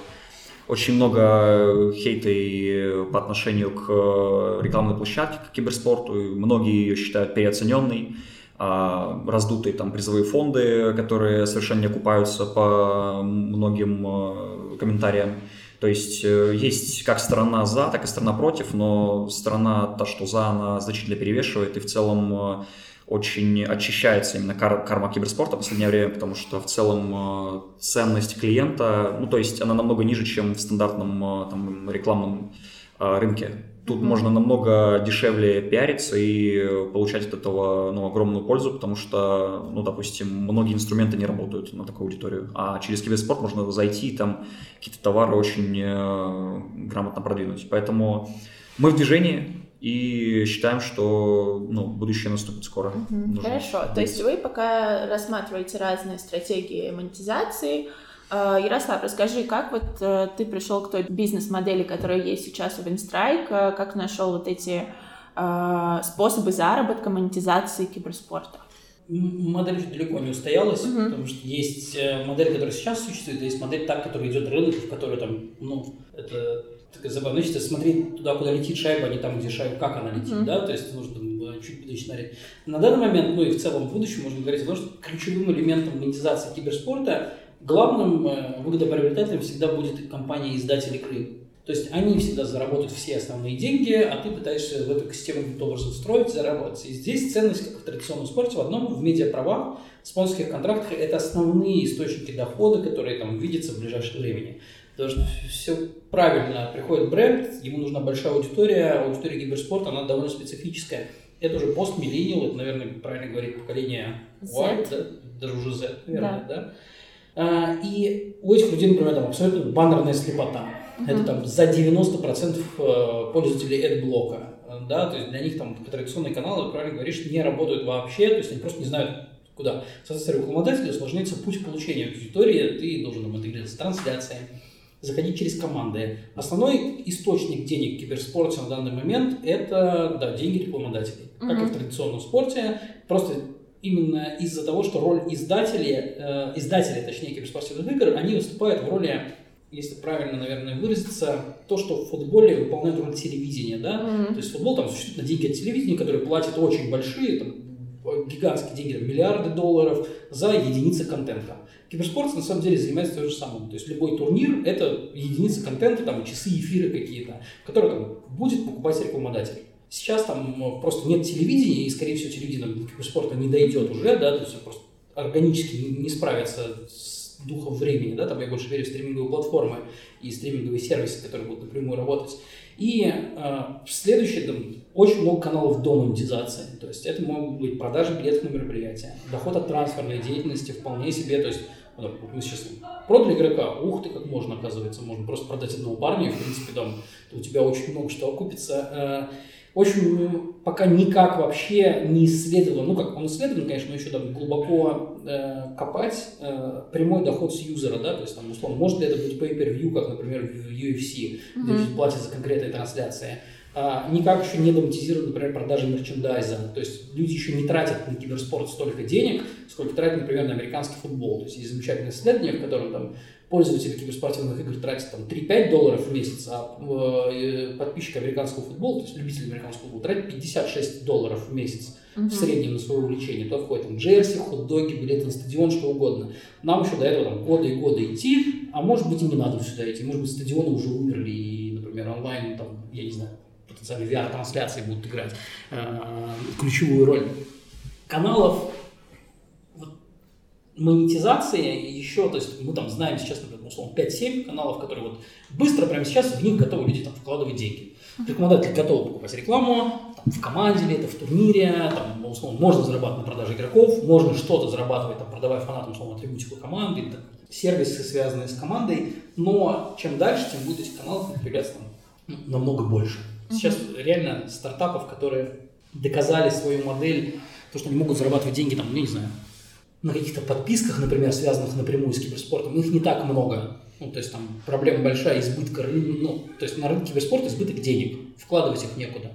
B: Очень много хейта и по отношению к э, рекламной площадке, к киберспорту, многие ее считают переоцененной, а, раздутые там призовые фонды, которые совершенно не окупаются по многим э, комментариям. То есть э, есть как сторона за, так и сторона против, но сторона та, что за, она значительно перевешивает, и в целом э, очень очищается именно кар карма киберспорта в последнее время, потому что в целом э, ценность клиента, ну то есть она намного ниже, чем в стандартном там, рекламном рынке. Тут mm-hmm. можно намного дешевле пиариться и получать от этого ну, огромную пользу, потому что, ну, допустим, многие инструменты не работают на такую аудиторию. А через киберспорт можно зайти и там какие-то товары очень э, грамотно продвинуть. Поэтому мы в движении и считаем, что ну, будущее наступит скоро.
A: Mm-hmm. Хорошо. То есть вы пока рассматриваете разные стратегии монетизации, Э, Ярослав, расскажи, как вот э, ты пришел к той бизнес-модели, которая есть сейчас у Винстрайк, э, как нашел вот эти способы заработка, монетизации киберспорта?
C: Модель еще далеко не устоялась, uh-huh. потому что есть модель, которая сейчас существует, а есть модель так, которая идет рынок, в которой там, ну, это такая забавная вещь, смотреть туда, куда летит шайба, а не там, где шайба, как она летит, uh-huh. да, то есть нужно чуть смотреть. На данный момент, ну и в целом в будущем можно говорить о том, что ключевым элементом монетизации киберспорта главным э, выгодоприобретателем всегда будет компания-издатель игры. То есть они всегда заработают все основные деньги, а ты пытаешься в эту систему каким-то образом встроить, заработать. И здесь ценность, как в традиционном спорте, в одном, в медиаправах, спонсорских контрактах, это основные источники дохода, которые там видятся в ближайшем времени. Потому что все правильно, приходит бренд, ему нужна большая аудитория, аудитория киберспорта, она довольно специфическая. Это уже постмиллениал, это, наверное, правильно говорить, поколение Y, да? даже уже Z, наверное, да? да? А, и у этих людей, например, там абсолютно баннерная слепота. Uh-huh. Это там за 90% э, пользователей AdBlock. Да, то есть для них там традиционные каналы, правильно говоришь, не работают вообще, то есть они просто не знают, куда. Соответственно, рекламодателю усложняется путь получения аудитории, ты должен там интегрироваться с трансляцией, заходить через команды. Основной источник денег в киберспорте на данный момент – это да, деньги рекламодателей. Uh-huh. Как и в традиционном спорте, просто именно из-за того, что роль издателей, э, издателей, точнее, киберспортивных игр, они выступают в роли, если правильно, наверное, выразиться, то, что в футболе выполняет роль телевидения, да, mm-hmm. то есть футбол там существует на деньги от телевидения, которые платят очень большие, там, гигантские деньги, миллиарды долларов за единицы контента. Киберспорт на самом деле занимается то же самым. То есть любой турнир – это единицы контента, там часы, эфиры какие-то, которые там, будет покупать рекламодатель. Сейчас там ну, просто нет телевидения, и, скорее всего, телевидение спорта не дойдет уже, да, то есть просто органически не справится с духом времени, да, там я больше верю в стриминговые платформы и стриминговые сервисы, которые будут напрямую работать. И э, следующее, там, очень много каналов до монетизации, то есть это могут быть продажи билетов на мероприятия, доход от трансферной деятельности вполне себе, то есть мы сейчас продали игрока, ух ты, как можно, оказывается, можно просто продать одного парня, и, в принципе, там, у тебя очень много что окупится. Э, очень пока никак вообще не исследовано, ну как он исследован, конечно, но еще там глубоко э, копать э, прямой доход с юзера, да, то есть там условно, может ли это быть pay-per-view, как, например, в UFC, mm-hmm. где платят за конкретные трансляции. а, никак еще не доматизированы, например, продажи мерчендайза. То есть люди еще не тратят на киберспорт столько денег, сколько тратят, например, на американский футбол. То есть есть замечательное исследование, в котором там пользователи киберспортивных игр тратят там 3-5 долларов в месяц, а э, подписчик американского футбола, то есть любитель американского футбола, тратит 56 долларов в месяц угу. в среднем на свое увлечение. Туда входит там джерси, хот-доги, билеты на стадион, что угодно. Нам еще до этого там годы и годы идти, а может быть и не надо сюда идти. Может быть стадионы уже умерли и, например, онлайн, там, я не знаю, потенциально VR-трансляции будут играть э, ключевую роль. Каналов монетизация еще, то есть мы там знаем сейчас, например, условно, 5-7 каналов, которые вот быстро прямо сейчас в них готовы люди там вкладывать деньги. Рекламодатель готов покупать рекламу, там, в команде ли это, в турнире, там, условно, можно зарабатывать на продаже игроков, можно что-то зарабатывать, там, продавая фанатам, условно, атрибутику команды, там, сервисы, связанные с командой, но чем дальше, тем будет этих каналов появляться там, ну, намного больше. Сейчас реально стартапов, которые доказали свою модель, то, что они могут зарабатывать деньги, там, ну, не знаю, на каких-то подписках, например, связанных напрямую с киберспортом, их не так много. Ну, то есть там проблема большая, избытка, ну, то есть на рынке киберспорта избыток денег, вкладывать их некуда.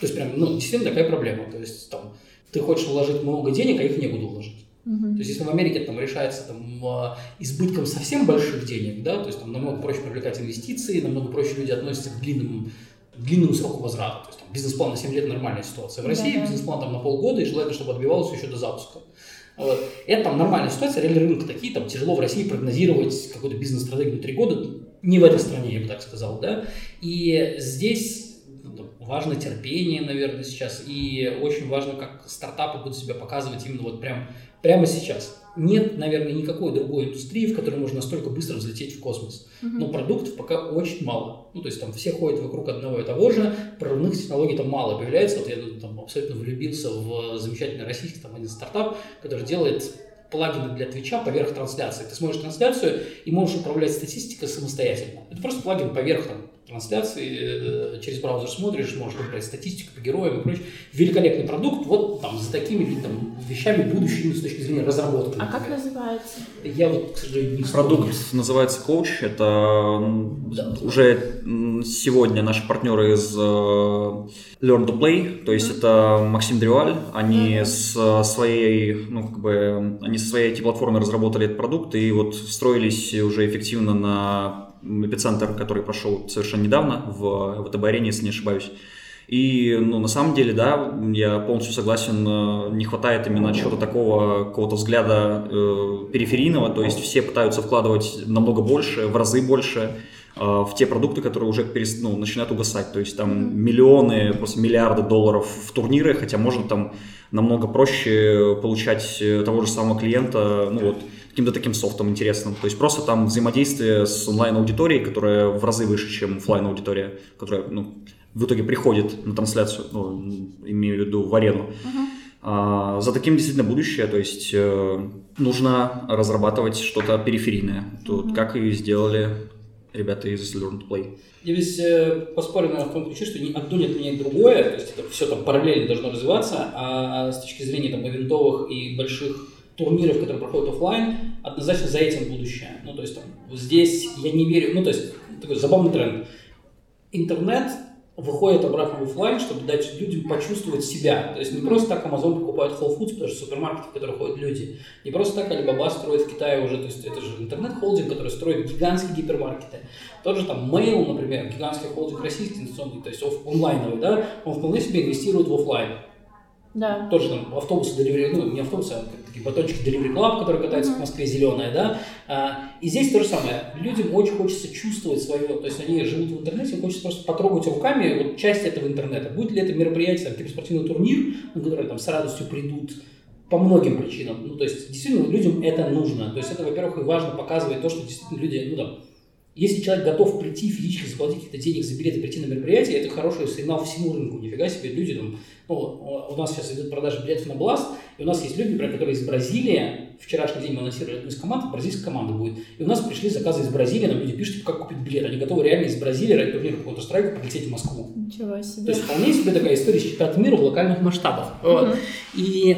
C: То есть прям, ну, действительно такая проблема. То есть там ты хочешь вложить много денег, а их некуда вложить. Uh-huh. То есть если в Америке там решается там а, избытком совсем больших денег, да, то есть там намного проще привлекать инвестиции, намного проще люди относятся к длинному длинному сроку возврата. То есть там, бизнес-план на 7 лет нормальная ситуация. В России да, да. бизнес-план там на полгода, и желательно, чтобы отбивался еще до запуска. Это там нормальная ситуация, реальный рынок такие, там тяжело в России прогнозировать какую-то бизнес-стратегию три года, не в этой стране, я бы так сказал, да. И здесь ну, важно терпение, наверное, сейчас, и очень важно, как стартапы будут себя показывать именно вот прям, прямо сейчас нет, наверное, никакой другой индустрии, в которой можно настолько быстро взлететь в космос. Mm-hmm. Но продуктов пока очень мало. Ну, то есть там все ходят вокруг одного и того же, прорывных технологий там мало появляется. Вот я там абсолютно влюбился в замечательный российский там один стартап, который делает плагины для Твича поверх трансляции. Ты смотришь трансляцию и можешь управлять статистикой самостоятельно. Это просто плагин поверх там, трансляции, э, через браузер смотришь, можешь выбрать статистику по героям и прочее. Великолепный продукт, вот там за такими там, вещами будущими с точки зрения разработки.
A: А как называется?
C: Я вот, к сожалению, не
B: Продукт называется Coach, это да, уже сегодня наши партнеры из э, Learn to Play, то есть mm-hmm. это Максим Дрюаль, они mm-hmm. с своей, ну как бы, они со своей IT-платформой разработали этот продукт и вот встроились уже эффективно на эпицентр, который прошел совершенно недавно в ВТБ-арене, если не ошибаюсь. И, ну, на самом деле, да, я полностью согласен, э, не хватает именно чего-то такого, какого-то взгляда э, периферийного, то есть все пытаются вкладывать намного больше, в разы больше э, в те продукты, которые уже перест... ну, начинают угасать, то есть там миллионы, просто миллиарды долларов в турниры, хотя можно там намного проще получать э, того же самого клиента, ну вот, каким-то таким софтом интересным. То есть просто там взаимодействие с онлайн-аудиторией, которая в разы выше, чем офлайн аудитория которая ну, в итоге приходит на трансляцию, ну, имею в виду в арену. Uh-huh. А, за таким действительно будущее, то есть э, нужно разрабатывать что-то периферийное. Тут uh-huh. как и сделали ребята из Learn to Play.
C: Я весь э, поспорю на в том ключе, что одно не отменяет другое, то есть это все там параллельно должно развиваться, а с точки зрения там ивентовых и больших турниров, которые проходят офлайн, однозначно за этим будущее. Ну, то есть там, здесь я не верю, ну, то есть такой забавный тренд. Интернет выходит обратно в офлайн, чтобы дать людям почувствовать себя. То есть не просто так Amazon покупает Whole Foods, потому что супермаркеты, в которые ходят люди. Не просто так Alibaba строит в Китае уже, то есть это же интернет-холдинг, который строит гигантские гипермаркеты. Тот же там Mail, например, гигантский холдинг российский инвестиционный, то есть онлайновый, да, он вполне себе инвестирует в офлайн.
A: Да.
C: Тоже там автобусы Delivery, ну не автобусы, а такие батончики Delivery Club, которые катаются mm-hmm. в Москве, зеленая, да. А, и здесь то же самое. Людям очень хочется чувствовать свое, то есть они живут в интернете, им хочется просто потрогать руками вот часть этого интернета. Будет ли это мероприятие, там, типа спортивный турнир, на который там с радостью придут по многим причинам. Ну, то есть, действительно, людям это нужно. То есть, это, во-первых, и важно показывать то, что действительно люди, ну, там, если человек готов прийти физически заплатить какие-то денег за билеты, прийти на мероприятие, это хороший сигнал всему рынку. Нифига себе, люди там, ну, у нас сейчас идет продажа билетов на Blast, и у нас есть люди, например, которые из Бразилии, вчерашний день мы анонсировали одну из команд, бразильская команда будет, и у нас пришли заказы из Бразилии, нам люди пишут, как купить билет, они готовы реально из Бразилии ради турнира какого-то страйка полететь в Москву.
A: Ничего себе.
C: То есть вполне себе такая история с чемпионатом мира в локальных масштабах. Вот. И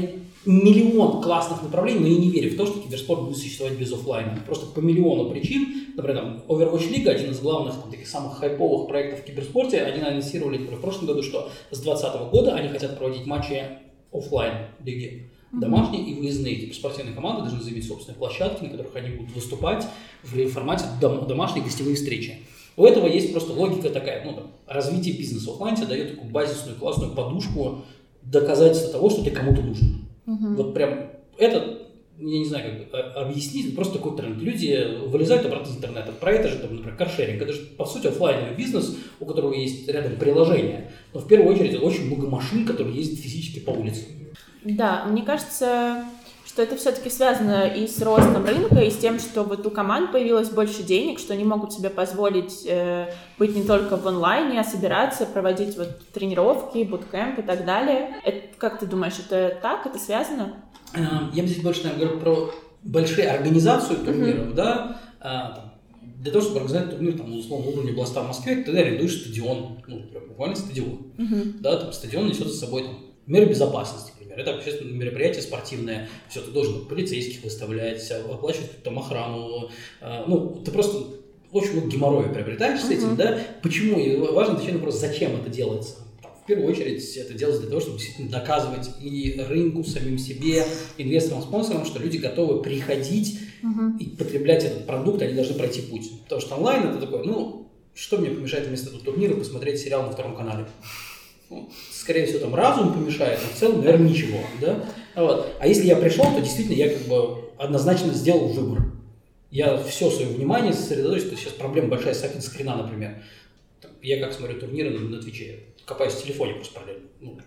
C: миллион классных направлений, но я не верю в то, что киберспорт будет существовать без офлайна. Просто по миллиону причин. Например, там, Overwatch League, один из главных там, таких самых хайповых проектов в киберспорте, они анонсировали например, в прошлом году, что с 2020 года они хотят проводить матчи офлайн лиги. Домашние и выездные. Типа спортивные команды должны заиметь собственные площадки, на которых они будут выступать в формате дом, домашние гостевые встречи. У этого есть просто логика такая, ну, там, развитие бизнеса офлайн тебе дает такую базисную классную подушку доказательства того, что ты кому-то нужен. Угу. Вот прям это, я не знаю, как объяснить, просто такой тренд. Люди вылезают обратно из интернета. Про это же, там, например, каршеринг. Это же, по сути, офлайновый бизнес, у которого есть рядом приложение. Но в первую очередь очень много машин, которые ездят физически по улице.
A: Да, мне кажется, что это все-таки связано и с ростом рынка, и с тем, что вот у команд появилось больше денег, что они могут себе позволить э, быть не только в онлайне, а собираться, проводить вот тренировки, буткемп и так далее. Это, как ты думаешь, это так, это связано?
C: Э, я бы здесь больше, наверное, говорю про большие организацию турниров, mm-hmm. да, а, для того, чтобы организовать турнир там, на условном уровне Бласта в Москве, ты арендуешь стадион, ну, буквально стадион. Uh-huh. Да, там стадион несет за собой там, меры безопасности, это общественное мероприятие спортивное, все, ты должен полицейских выставлять, оплачивать там охрану, э, ну, ты просто очень много геморроя приобретаешь с этим, да? Почему? И важно отвечать на вопрос, зачем это делается? В первую очередь это делается для того, чтобы действительно доказывать и рынку, самим себе, инвесторам, спонсорам, что люди готовы приходить uh-huh. и потреблять этот продукт, они должны пройти путь. Потому что онлайн это такое, ну, что мне помешает вместо этого турнира посмотреть сериал на втором канале? Ну, скорее всего, там разум помешает, но в целом, наверное, ничего. Да? Вот. А если я пришел, то действительно я как бы однозначно сделал выбор. Я все свое внимание сосредоточил, то сейчас проблема большая с скрина, например. Я как смотрю турниры на, на Твиче, копаюсь в телефоне просто параллельно.
A: Ну,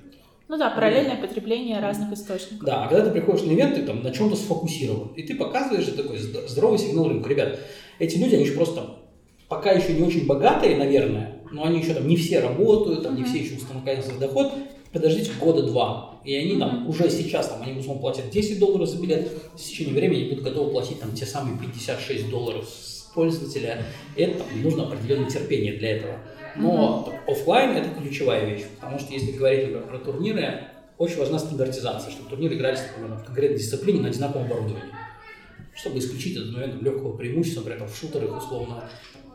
A: ну да, параллельное ну, потребление разных источников.
C: Да, а когда ты приходишь на ивент, ты там на чем-то сфокусирован, и ты показываешь такой здоровый сигнал рынку. Ребят, эти люди, они же просто пока еще не очень богатые, наверное, но они еще там не все работают, там не все еще установили свой доход, подождите года два. И они там уже сейчас, там, они условно платят 10 долларов за билет, в течение времени будут готовы платить там те самые 56 долларов с пользователя. Это там, нужно определенное терпение для этого. Но mm-hmm. офлайн это ключевая вещь, потому что если говорить например, про турниры, очень важна стандартизация, чтобы турниры игрались например, в конкретной дисциплине на одинаковом оборудовании. Чтобы исключить этот момент легкого преимущества, например, в шутерах условно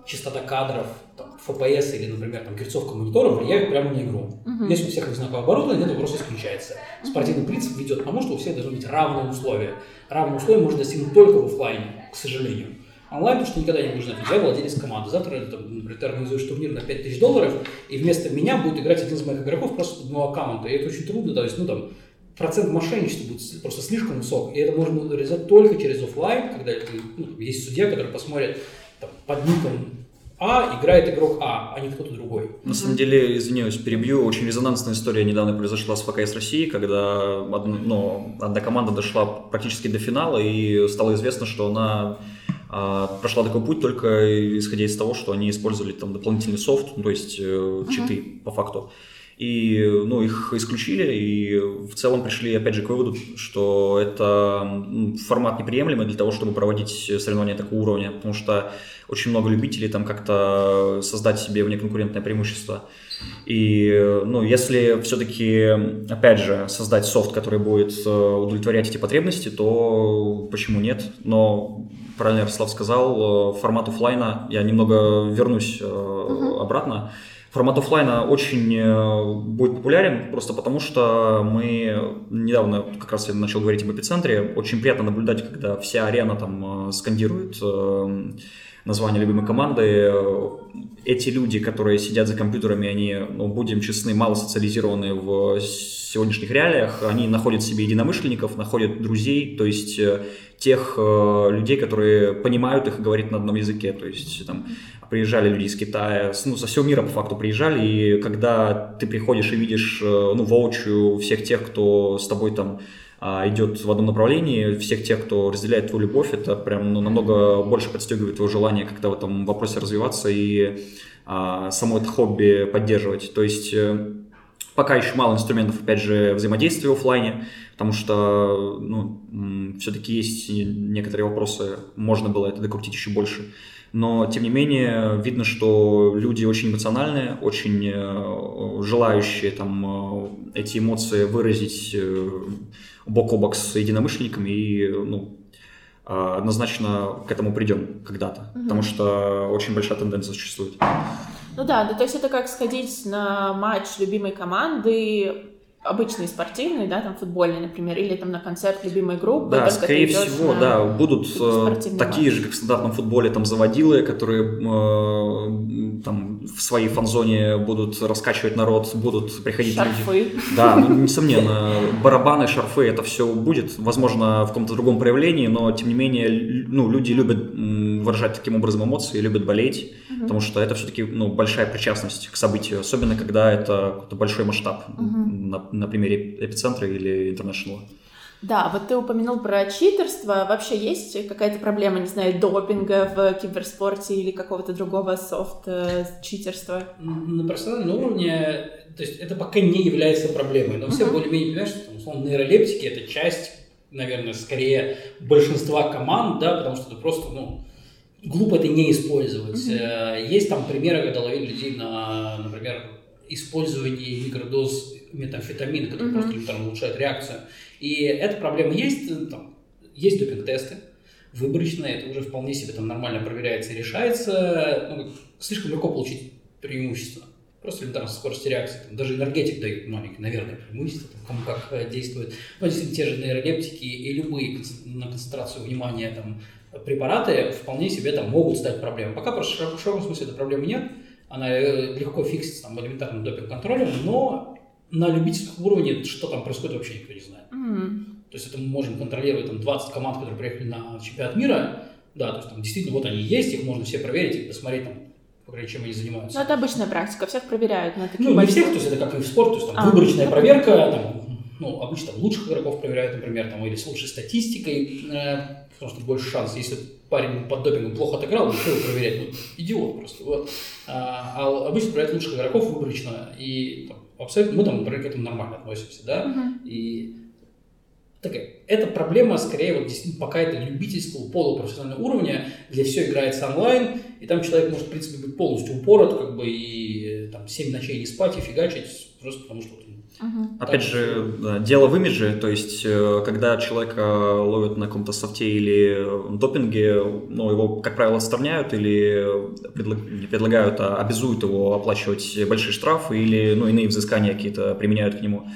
C: частота кадров, там, FPS или, например, там, герцовка монитора влияют прямо на игру. Uh-huh. Если у всех одинаковое оборудование, это просто исключается. Спортивный принцип ведет к тому, что у всех должны быть равные условия. Равные условия можно достигнуть только в офлайне, к сожалению. Онлайн, потому что никогда не знать, я владелец команды. Завтра там, например, ты организуешь турнир на 5000 долларов, и вместо меня будет играть один из моих игроков просто под моего аккаунта. И это очень трудно, то есть, ну там, процент мошенничества будет просто слишком высок. И это можно реализовать только через офлайн, когда ну, есть судья, который посмотрит там, под ником а играет игрок А, а не кто-то другой.
B: На самом деле, извиняюсь, перебью, очень резонансная история недавно произошла с ФКС России, когда одна, ну, одна команда дошла практически до финала, и стало известно, что она а, прошла такой путь только исходя из того, что они использовали там дополнительный софт, ну, то есть э, читы uh-huh. по факту. И ну, их исключили, и в целом пришли, опять же, к выводу, что это формат неприемлемый для того, чтобы проводить соревнования такого уровня, потому что очень много любителей там как-то создать себе внеконкурентное преимущество. И, ну, если все-таки, опять же, создать софт, который будет э, удовлетворять эти потребности, то почему нет? Но, правильно Ярослав сказал, э, формат офлайна, я немного вернусь uh-huh. обратно, формат офлайна очень э, будет популярен, просто потому что мы недавно, как раз я начал говорить об эпицентре, очень приятно наблюдать, когда вся арена там э, скандирует э, название любимой команды. Эти люди, которые сидят за компьютерами, они, ну, будем честны, мало социализированы в сегодняшних реалиях. Они находят себе единомышленников, находят друзей, то есть тех э, людей, которые понимают их и говорят на одном языке. То есть там приезжали люди из Китая, ну, со всего мира по факту приезжали, и когда ты приходишь и видишь, э, ну, воочию всех тех, кто с тобой там идет в одном направлении, всех тех, кто разделяет твою любовь, это прям ну, намного больше подстегивает твое желание как-то в этом вопросе развиваться и а, само это хобби поддерживать. То есть э, пока еще мало инструментов, опять же, взаимодействия в офлайне, потому что ну, все-таки есть некоторые вопросы, можно было это докрутить еще больше. но тем не менее видно, что люди очень эмоциональные, очень э, желающие там э, эти эмоции выразить бок о бок с единомышленниками и ну, однозначно к этому придем когда-то, угу. потому что очень большая тенденция существует.
A: Ну да, да, то есть это как сходить на матч любимой команды обычный спортивный, да, там футбольный, например, или там на концерт любимой группы.
B: Да, скорее всего, на... да, будут э, такие же, как в стандартном футболе, там заводилы, которые э, там в своей фан-зоне будут раскачивать народ, будут приходить
A: шарфы.
B: люди. Да, ну, несомненно, барабаны, шарфы, это все будет, возможно, в каком-то другом проявлении, но тем не менее, ну, люди любят выражать таким образом эмоции, любят болеть, угу. потому что это все-таки ну, большая причастность к событию, особенно когда это какой-то большой масштаб. Угу на примере эпицентра или интернешнла.
A: Да, вот ты упомянул про читерство. Вообще есть какая-то проблема, не знаю, допинга в киберспорте или какого-то другого софт-читерства?
C: На профессиональном уровне, то есть это пока не является проблемой, но все uh-huh. более-менее понимают, что там, условно, нейролептики — это часть, наверное, скорее большинства команд, да, потому что это просто, ну, глупо это не использовать. Uh-huh. Есть там примеры, когда ловили людей на, например, использование микродоз метамфетамина, который mm-hmm. просто элементарно улучшает реакцию. И эта проблема есть, э, там, есть допинг-тесты, выборочные, это уже вполне себе там нормально проверяется и решается. Ну, слишком легко получить преимущество. Просто элементарно скорости реакции. Там, даже энергетик дает маленькое, наверное, преимущество, там, кому как э, действует. Но действительно, те же нейролептики и любые на концентрацию внимания там, препараты вполне себе там могут стать проблемой. Пока просто в широком смысле этой проблемы нет. Она э, легко фиксится там, элементарным допинг-контролем, но на любительском уровне, что там происходит, вообще никто не знает. Mm-hmm. То есть это мы можем контролировать там 20 команд, которые приехали на чемпионат мира, да, то есть там действительно вот они есть, их можно все проверить и посмотреть там, крайней чем они занимаются.
A: Ну, это обычная практика, всех проверяют на
C: такие Ну, не всех, то есть это как и в спорте, то есть там а, выборочная проверка, там, ну, обычно лучших игроков проверяют, например, там, или с лучшей статистикой, э, потому что больше шанс, если парень под допингом плохо отыграл, то его проверять? Ну, идиот просто, вот. А, а обычно проверяют лучших игроков выборочно, и там, абсолютно, мы там, например, к этому нормально относимся, да, uh-huh. и такая, эта проблема скорее вот действительно пока это любительского полупрофессионального уровня, где все играется онлайн, и там человек может, в принципе, быть полностью упорот, как бы, и там 7 ночей не спать и фигачить, просто потому что
B: Угу. Опять же, да, дело в имидже, то есть, э, когда человека ловят на каком-то софте или допинге, ну, его, как правило, отстраняют или предлагают, а обязуют его оплачивать большие штрафы или, ну, иные взыскания какие-то применяют к нему.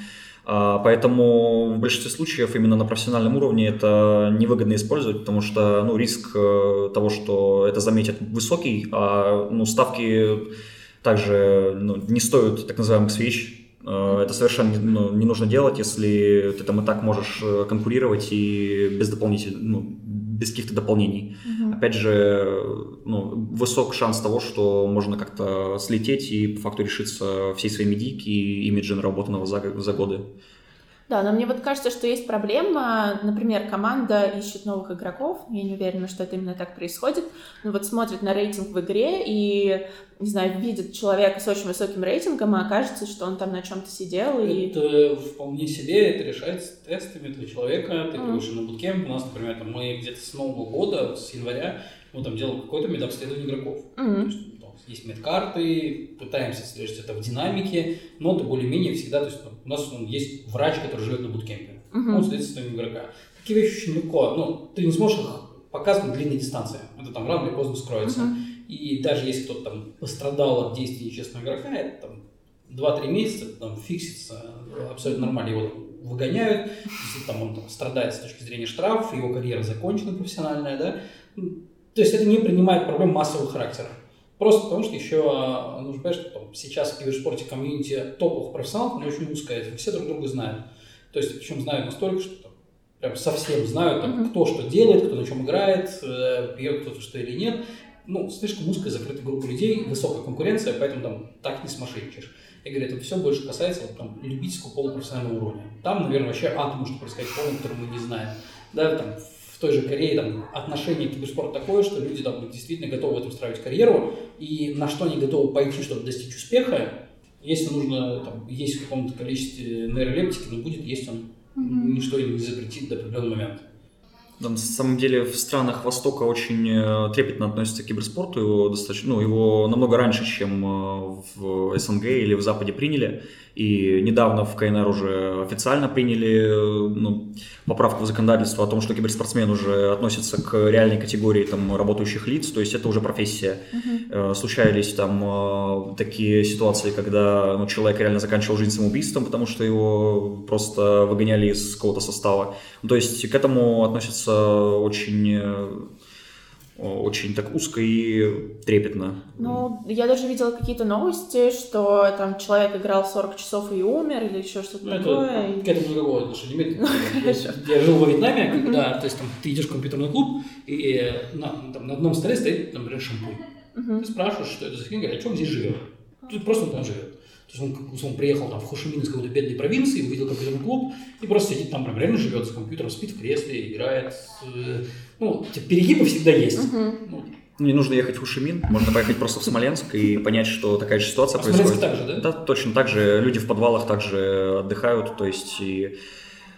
B: А, поэтому в большинстве случаев именно на профессиональном уровне это невыгодно использовать, потому что ну, риск э, того, что это заметят, высокий, а ну, ставки также ну, не стоят так называемых свеч, Э, это совершенно ну, не нужно делать, если ты там и так можешь э, конкурировать и без дополнительных, ну, без каких-то дополнений. Угу. Опять же, ну, высок шанс того, что можно как-то слететь и по факту решиться всей своей медийки и имиджа наработанного за, за годы.
A: Да, но мне вот кажется, что есть проблема, например, команда ищет новых игроков, я не уверена, что это именно так происходит, но вот смотрит на рейтинг в игре и, не знаю, видит человека с очень высоким рейтингом, и окажется, что он там на чем-то сидел.
C: И... Это вполне себе, это решается тестами этого человека, ты mm. пришел на буткемп, у нас, например, там, мы где-то с Нового года, с января, мы там делаем какое-то медобследование игроков. Mm. Есть, медкарты, пытаемся слежать это в динамике, но это более-менее всегда, то есть у нас ну, есть врач, который живет на буткемпе, uh-huh. он следит за игрока. Такие вещи очень легко, ну, ты не сможешь их показывать на длинной дистанции, это там рано или поздно скроется. Uh-huh. И даже если кто-то там пострадал от действий нечестного игрока, это там 2-3 месяца там фиксится абсолютно нормально, его выгоняют, если там он там, страдает с точки зрения штрафов, его карьера закончена профессиональная, да, то есть это не принимает проблем массового характера. Просто потому что еще а, нужно понять, что там, сейчас в киберспорте комьюнити топовых профессионалов, но очень узкое, все друг друга знают. То есть, причем знают настолько, что там, прям совсем знают, там, mm-hmm. кто что делает, кто на чем играет, э, пьет кто-то что или нет. Ну, слишком узкая закрытая группа людей, высокая конкуренция, поэтому там так не смошенничаешь. Я говорю, это все больше касается вот, там, любительского полупрофессионального уровня. Там, наверное, вообще атом может происходить полный, который мы не знаем. Да, там, той же Корее там, отношение к киберспорту такое, что люди там действительно готовы в этом строить карьеру, и на что они готовы пойти, чтобы достичь успеха, если нужно, там, есть в каком-то количестве нейролептики, но будет есть он, mm-hmm. ничто им не запретит до определенного момента.
B: На самом деле в странах Востока очень э, трепетно относятся к киберспорту, его достаточно, ну, его намного раньше, чем э, в СНГ или в Западе приняли. И недавно в КНР уже официально приняли ну, поправку в законодательство о том, что киберспортсмен уже относится к реальной категории там, работающих лиц, то есть это уже профессия. Uh-huh. Случались там э, такие ситуации, когда ну, человек реально заканчивал жизнь самоубийством, потому что его просто выгоняли из какого-то состава. Ну, то есть к этому относятся очень очень так узко и трепетно.
A: Ну, я даже видела какие-то новости, что там человек играл 40 часов и умер, или еще что-то ну, такое.
C: Это, к этому никакого отношения не имеет. Ну, я, я жил во Вьетнаме, когда, то есть там ты идешь в компьютерный клуб, и на, там, на одном столе стоит, например, шампунь. Ты спрашиваешь, что это за фигня, говорят, а что он здесь живет? Тут просто он там живет. То есть он, он приехал там в Хошимин из какой-то бедной провинции, увидел компьютерный клуб и просто сидит там, прям реально живет с компьютером, спит в кресле, играет. Э, ну, типа, перегибы всегда есть. Uh-huh.
B: Ну, не нужно ехать в Хушимин, можно поехать просто в Смоленск и понять, что такая же ситуация
C: а
B: происходит.
C: так же, да?
B: Да, точно так же. Люди в подвалах также отдыхают, то есть и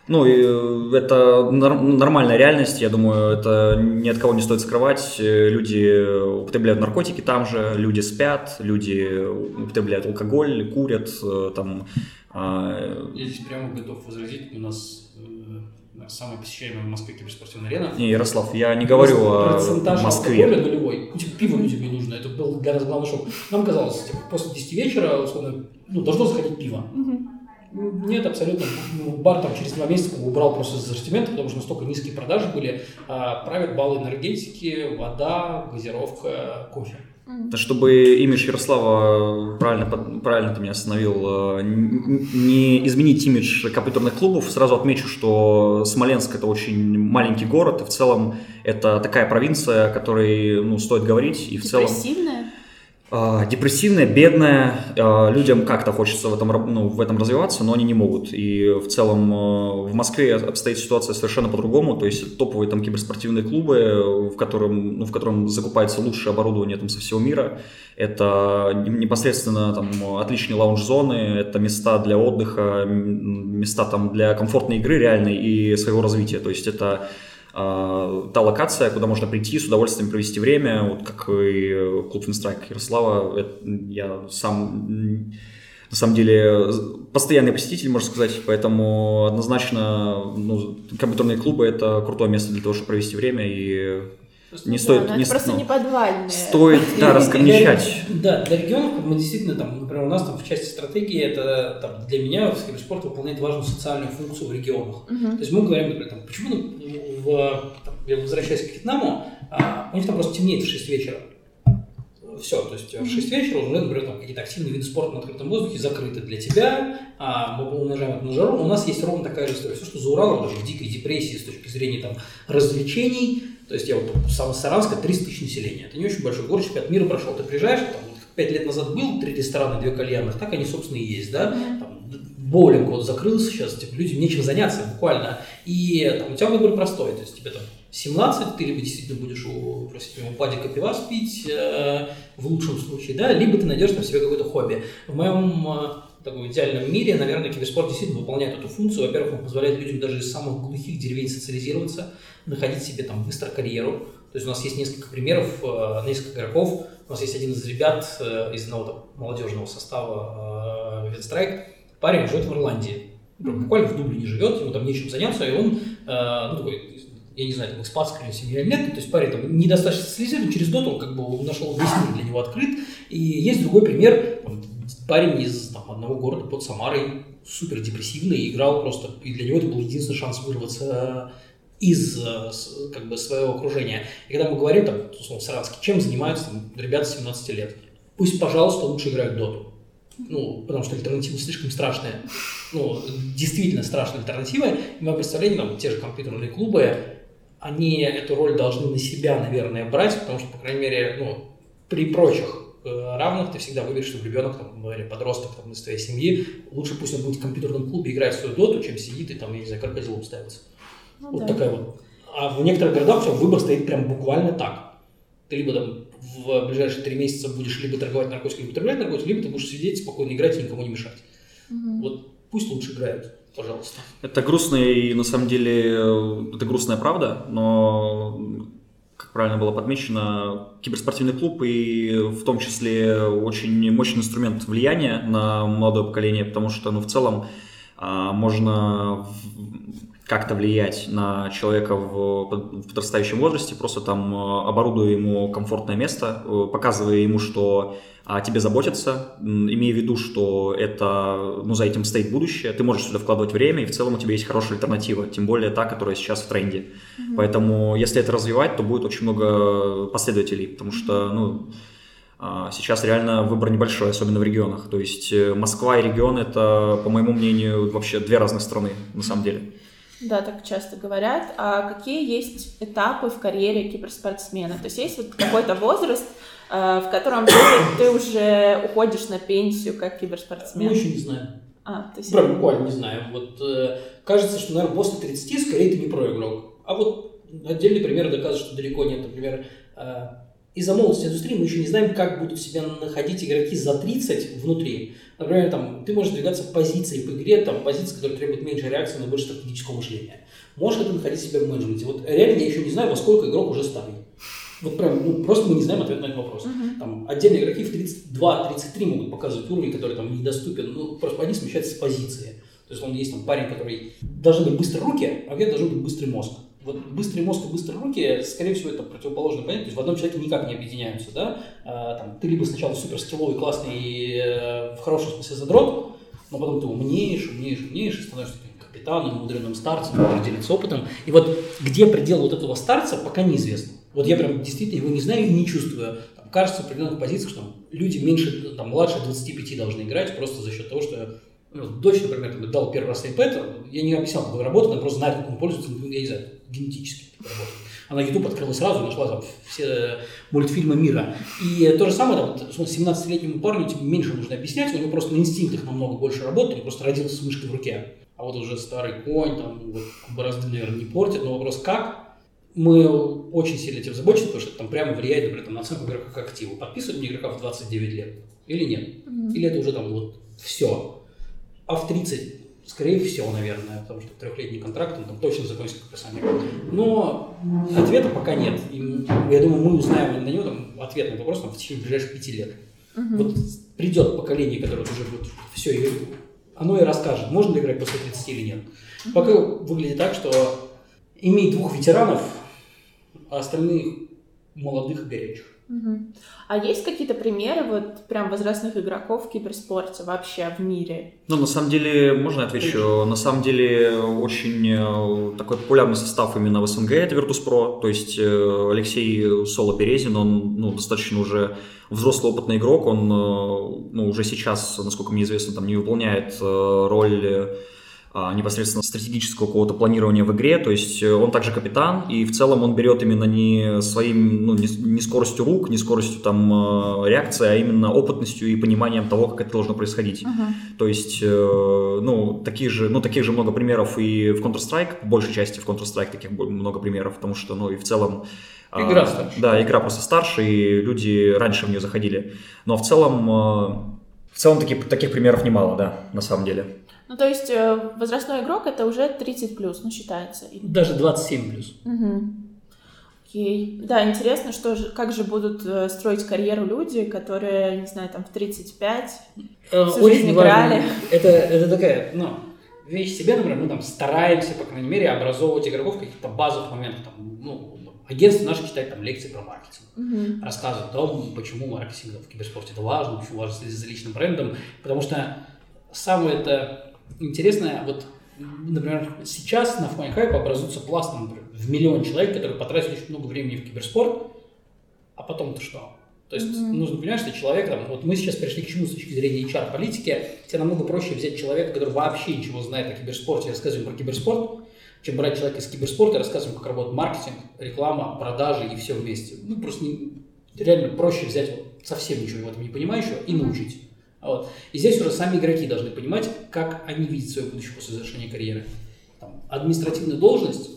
B: ну, и это нормальная реальность, я думаю, это ни от кого не стоит скрывать. Люди употребляют наркотики там же, люди спят, люди употребляют алкоголь, курят, э, там...
C: А, я здесь прямо готов возразить, у нас э, самая посещаемая в Москве киберспортивная арена.
B: Не, Ярослав, я не говорю о Москве.
C: Процентаж нулевой. Ну, типа, пиво людям не нужно. Это был для нас главный шок. Нам казалось, типа, после 10 вечера, условно, ну, должно заходить пиво. Угу. Нет, абсолютно. Ну, бар там через два месяца убрал просто из ассортимента, потому что настолько низкие продажи были. А, правят баллы энергетики, вода, газировка, кофе.
B: Да, чтобы имидж Ярослава правильно, правильно ты меня остановил, э, не изменить имидж компьютерных клубов, сразу отмечу, что Смоленск это очень маленький город, и в целом это такая провинция, о которой ну, стоит говорить. И в целом... А, депрессивная, бедная, а, людям как-то хочется в этом, ну, в этом развиваться, но они не могут. И в целом а, в Москве обстоит ситуация совершенно по-другому, то есть топовые там киберспортивные клубы, в котором, ну, в котором закупается лучшее оборудование там со всего мира, это непосредственно там отличные лаунж-зоны, это места для отдыха, места там для комфортной игры реальной и своего развития, то есть это та локация, куда можно прийти, с удовольствием провести время, вот как и клуб Финстрайк Ярослава, это, я сам на самом деле постоянный посетитель, можно сказать, поэтому однозначно ну, компьютерные клубы это крутое место для того, чтобы провести время и
A: Просто не стоит, не, просто ну, не подвальные.
B: Стоит, да, раскомничать.
C: Да, для регионов мы действительно там, например, у нас там в части стратегии это там, для меня в киберспорт выполняет важную социальную функцию в регионах. Угу. То есть мы говорим, например, там, почему ну, в, там, я возвращаюсь к Вьетнаму, а, у них там просто темнеет в 6 вечера. Все, то есть в 6 вечера уже, например, там какие-то активные виды спорта на открытом воздухе закрыты для тебя, а мы умножаем это на жару. У нас есть ровно такая же история. Все, что за Уралом, даже в дикой депрессии с точки зрения там, развлечений, то есть я вот сам Саранска 300 тысяч населения. Это не очень большой город, чемпионат мира прошел. Ты приезжаешь, там, пять лет назад был три ресторана, две кальянных, так они, собственно, и есть, да. Там, боулинг вот закрылся сейчас, типа, людям нечем заняться буквально. И там, у тебя выбор простой, то есть тебе там 17, ты либо действительно будешь у, простите меня, у падика пивас пить, э, в лучшем случае, да, либо ты найдешь там себе какое-то хобби. В моем э, таком идеальном мире, наверное, киберспорт действительно выполняет эту функцию. Во-первых, он позволяет людям даже из самых глухих деревень социализироваться, находить себе там быстро карьеру. То есть у нас есть несколько примеров, э, несколько игроков. У нас есть один из ребят э, из одного там, молодежного состава Винстрайк. Парень живет в Ирландии. Буквально в Дублине живет, ему там нечем заняться, и он, э, ну, такой, я не знаю, там, экспатская семья или нет, то есть парень там недостаточно социализирован, через год он как бы нашел весь мир для него открыт. И есть другой пример, парень из там, одного города под Самарой, супер депрессивный, играл просто, и для него это был единственный шанс вырваться из э, как бы, своего окружения. И когда мы говорим, там, условно, в Саранске, чем занимаются там, ребята 17 лет, пусть, пожалуйста, лучше играют доту. Ну, потому что альтернатива слишком страшная. Ну, действительно страшная альтернатива. И мое представление, там, те же компьютерные клубы, они эту роль должны на себя, наверное, брать, потому что, по крайней мере, ну, при прочих Э, равных, ты всегда выберешь, чтобы ребенок там, или подросток там, из твоей семьи, лучше пусть он будет в компьютерном клубе играть в свою доту, чем сидит и там, я не знаю, крокодилом ставится. Ну, вот да. такая вот. А в некоторых городах все, выбор стоит прям буквально так. Ты либо там в ближайшие три месяца будешь либо торговать наркотиками, либо употреблять наркотики, либо ты будешь сидеть, спокойно играть и никому не мешать. Угу. Вот пусть лучше играют. Пожалуйста.
B: Это грустно и на самом деле это грустная правда, но как правильно было подмечено, киберспортивный клуб и в том числе очень мощный инструмент влияния на молодое поколение, потому что ну, в целом а, можно как-то влиять на человека в подрастающем возрасте, просто там э, оборудуя ему комфортное место, э, показывая ему, что о тебе заботятся, имея в виду, что это, ну, за этим стоит будущее, ты можешь сюда вкладывать время, и в целом у тебя есть хорошая альтернатива, тем более та, которая сейчас в тренде. Mm-hmm. Поэтому, если это развивать, то будет очень много последователей, потому что, ну, а, сейчас реально выбор небольшой, особенно в регионах. То есть э, Москва и регион это, по моему мнению, вообще две разных страны на самом деле.
A: Да, так часто говорят. А какие есть этапы в карьере киберспортсмена? То есть есть вот какой-то возраст, э, в котором ты, ты уже уходишь на пенсию как киберспортсмен?
C: Мы еще не знаем.
A: А, то есть...
C: Прям буквально не знаем. Вот э, кажется, что, наверное, после 30 скорее ты не про игрок. А вот отдельный пример доказывает, что далеко нет. Например, э, из-за молодости индустрии мы еще не знаем, как будут себя находить игроки за 30 внутри. Например, там, ты можешь двигаться позиции по игре, там, позиции, которые требуют меньше реакции, но больше стратегического мышления. Можешь ли ты находить себя в менеджменте? Вот реально я еще не знаю, во сколько игрок уже старый. Вот прям, ну, просто мы не знаем ответ на этот вопрос. Uh-huh. Там, отдельные игроки в 32-33 могут показывать уровень, который там недоступен, ну, просто они смещаются с позиции. То есть, он есть там парень, который должны быть быстрые руки, а где должен быть быстрый мозг вот быстрый мозг и быстрые руки, скорее всего, это противоположное понятие, то есть в одном человеке никак не объединяются, да, а, там, ты либо сначала супер скилловый, классный, э, в хорошем смысле задрот, но потом ты умнеешь, умнеешь, умнеешь, и становишься таким капитаном, мудренным старцем, делится опытом, и вот где предел вот этого старца, пока неизвестно. Вот я прям действительно его не знаю и не чувствую. Там, кажется, в определенных позициях, что люди меньше, там, младше 25 должны играть просто за счет того, что ну, дочь, например, там, дал первый раз iPad, я не объяснял, как работает, она просто знает, как он пользуется, ну, я не знаю, генетически работает. Она YouTube открыла сразу, нашла там все мультфильмы мира. И то же самое, там, 17-летнему парню тебе меньше нужно объяснять, у него просто на инстинктах намного больше работает, он просто родился с мышкой в руке. А вот уже старый конь, там, вот, борозды, наверное, не портит, но вопрос как, мы очень сильно этим заботимся, потому что это там прямо влияет, например, там, на оценку игрока как активу. Подписывать мне игрока в 29 лет или нет? Mm-hmm. Или это уже там вот все. А в 30 Скорее всего, наверное, потому что трехлетний контракт, он там точно закончится подписание. Но ответа пока нет. И, я думаю, мы узнаем на него там, ответ на этот вопрос там, в течение ближайших пяти лет. Угу. Вот придет поколение, которое уже будет все, и оно и расскажет, можно ли играть после 30 или нет. Угу. Пока выглядит так, что имеет двух ветеранов, а остальных молодых и горячих.
A: Угу. А есть какие-то примеры вот прям возрастных игроков в киберспорте вообще в мире?
B: Ну, на самом деле, можно отвечу? На самом деле, очень э, такой популярный состав именно в СНГ это Virtus.pro, то есть э, Алексей Соло-Березин, он ну, достаточно уже взрослый опытный игрок, он э, ну, уже сейчас, насколько мне известно, там не выполняет роль непосредственно стратегического какого-то планирования в игре, то есть э, он также капитан, и в целом он берет именно не своим, ну, не, не скоростью рук, не скоростью там э, реакции, а именно опытностью и пониманием того, как это должно происходить. Uh-huh. То есть, э, ну, таких же, ну, таких же много примеров и в Counter-Strike, в большей части в Counter-Strike таких много примеров, потому что, ну, и в целом
C: а, Игра старше.
B: Да, игра просто старше, и люди раньше в нее заходили. Но в целом, в целом таких, таких примеров немало, да, на самом деле.
A: Ну, то есть э, возрастной игрок это уже 30 плюс, ну, считается.
C: Даже 27 плюс.
A: Угу. Окей. Да, интересно, что же, как же будут э, строить карьеру люди, которые, не знаю, там в 35 э, всю Очень жизнь играли.
C: Это, это такая, ну, вещь себе, например, мы там стараемся, по крайней мере, образовывать игроков в каких-то базовых моментах. Там, ну, агентство наше читает там лекции про маркетинг, угу. рассказывает о том, почему маркетинг в киберспорте это важно, почему важно следить за личным брендом, потому что самое это интересное, вот, например, сейчас на хайпа образуется пласт, например, в миллион человек, которые потратили очень много времени в киберспорт, а потом-то что? То есть mm-hmm. нужно понимать, что человек, там, вот мы сейчас пришли к чему с точки зрения HR-политики, тебе намного проще взять человека, который вообще ничего знает о киберспорте, и рассказывать про киберспорт, чем брать человека из киберспорта и рассказывать, как работает маркетинг, реклама, продажи и все вместе. Ну, просто не, реально проще взять вот, совсем ничего в этом не понимающего и научить. Вот. И здесь уже сами игроки должны понимать, как они видят свое будущее после завершения карьеры. Там, административная должность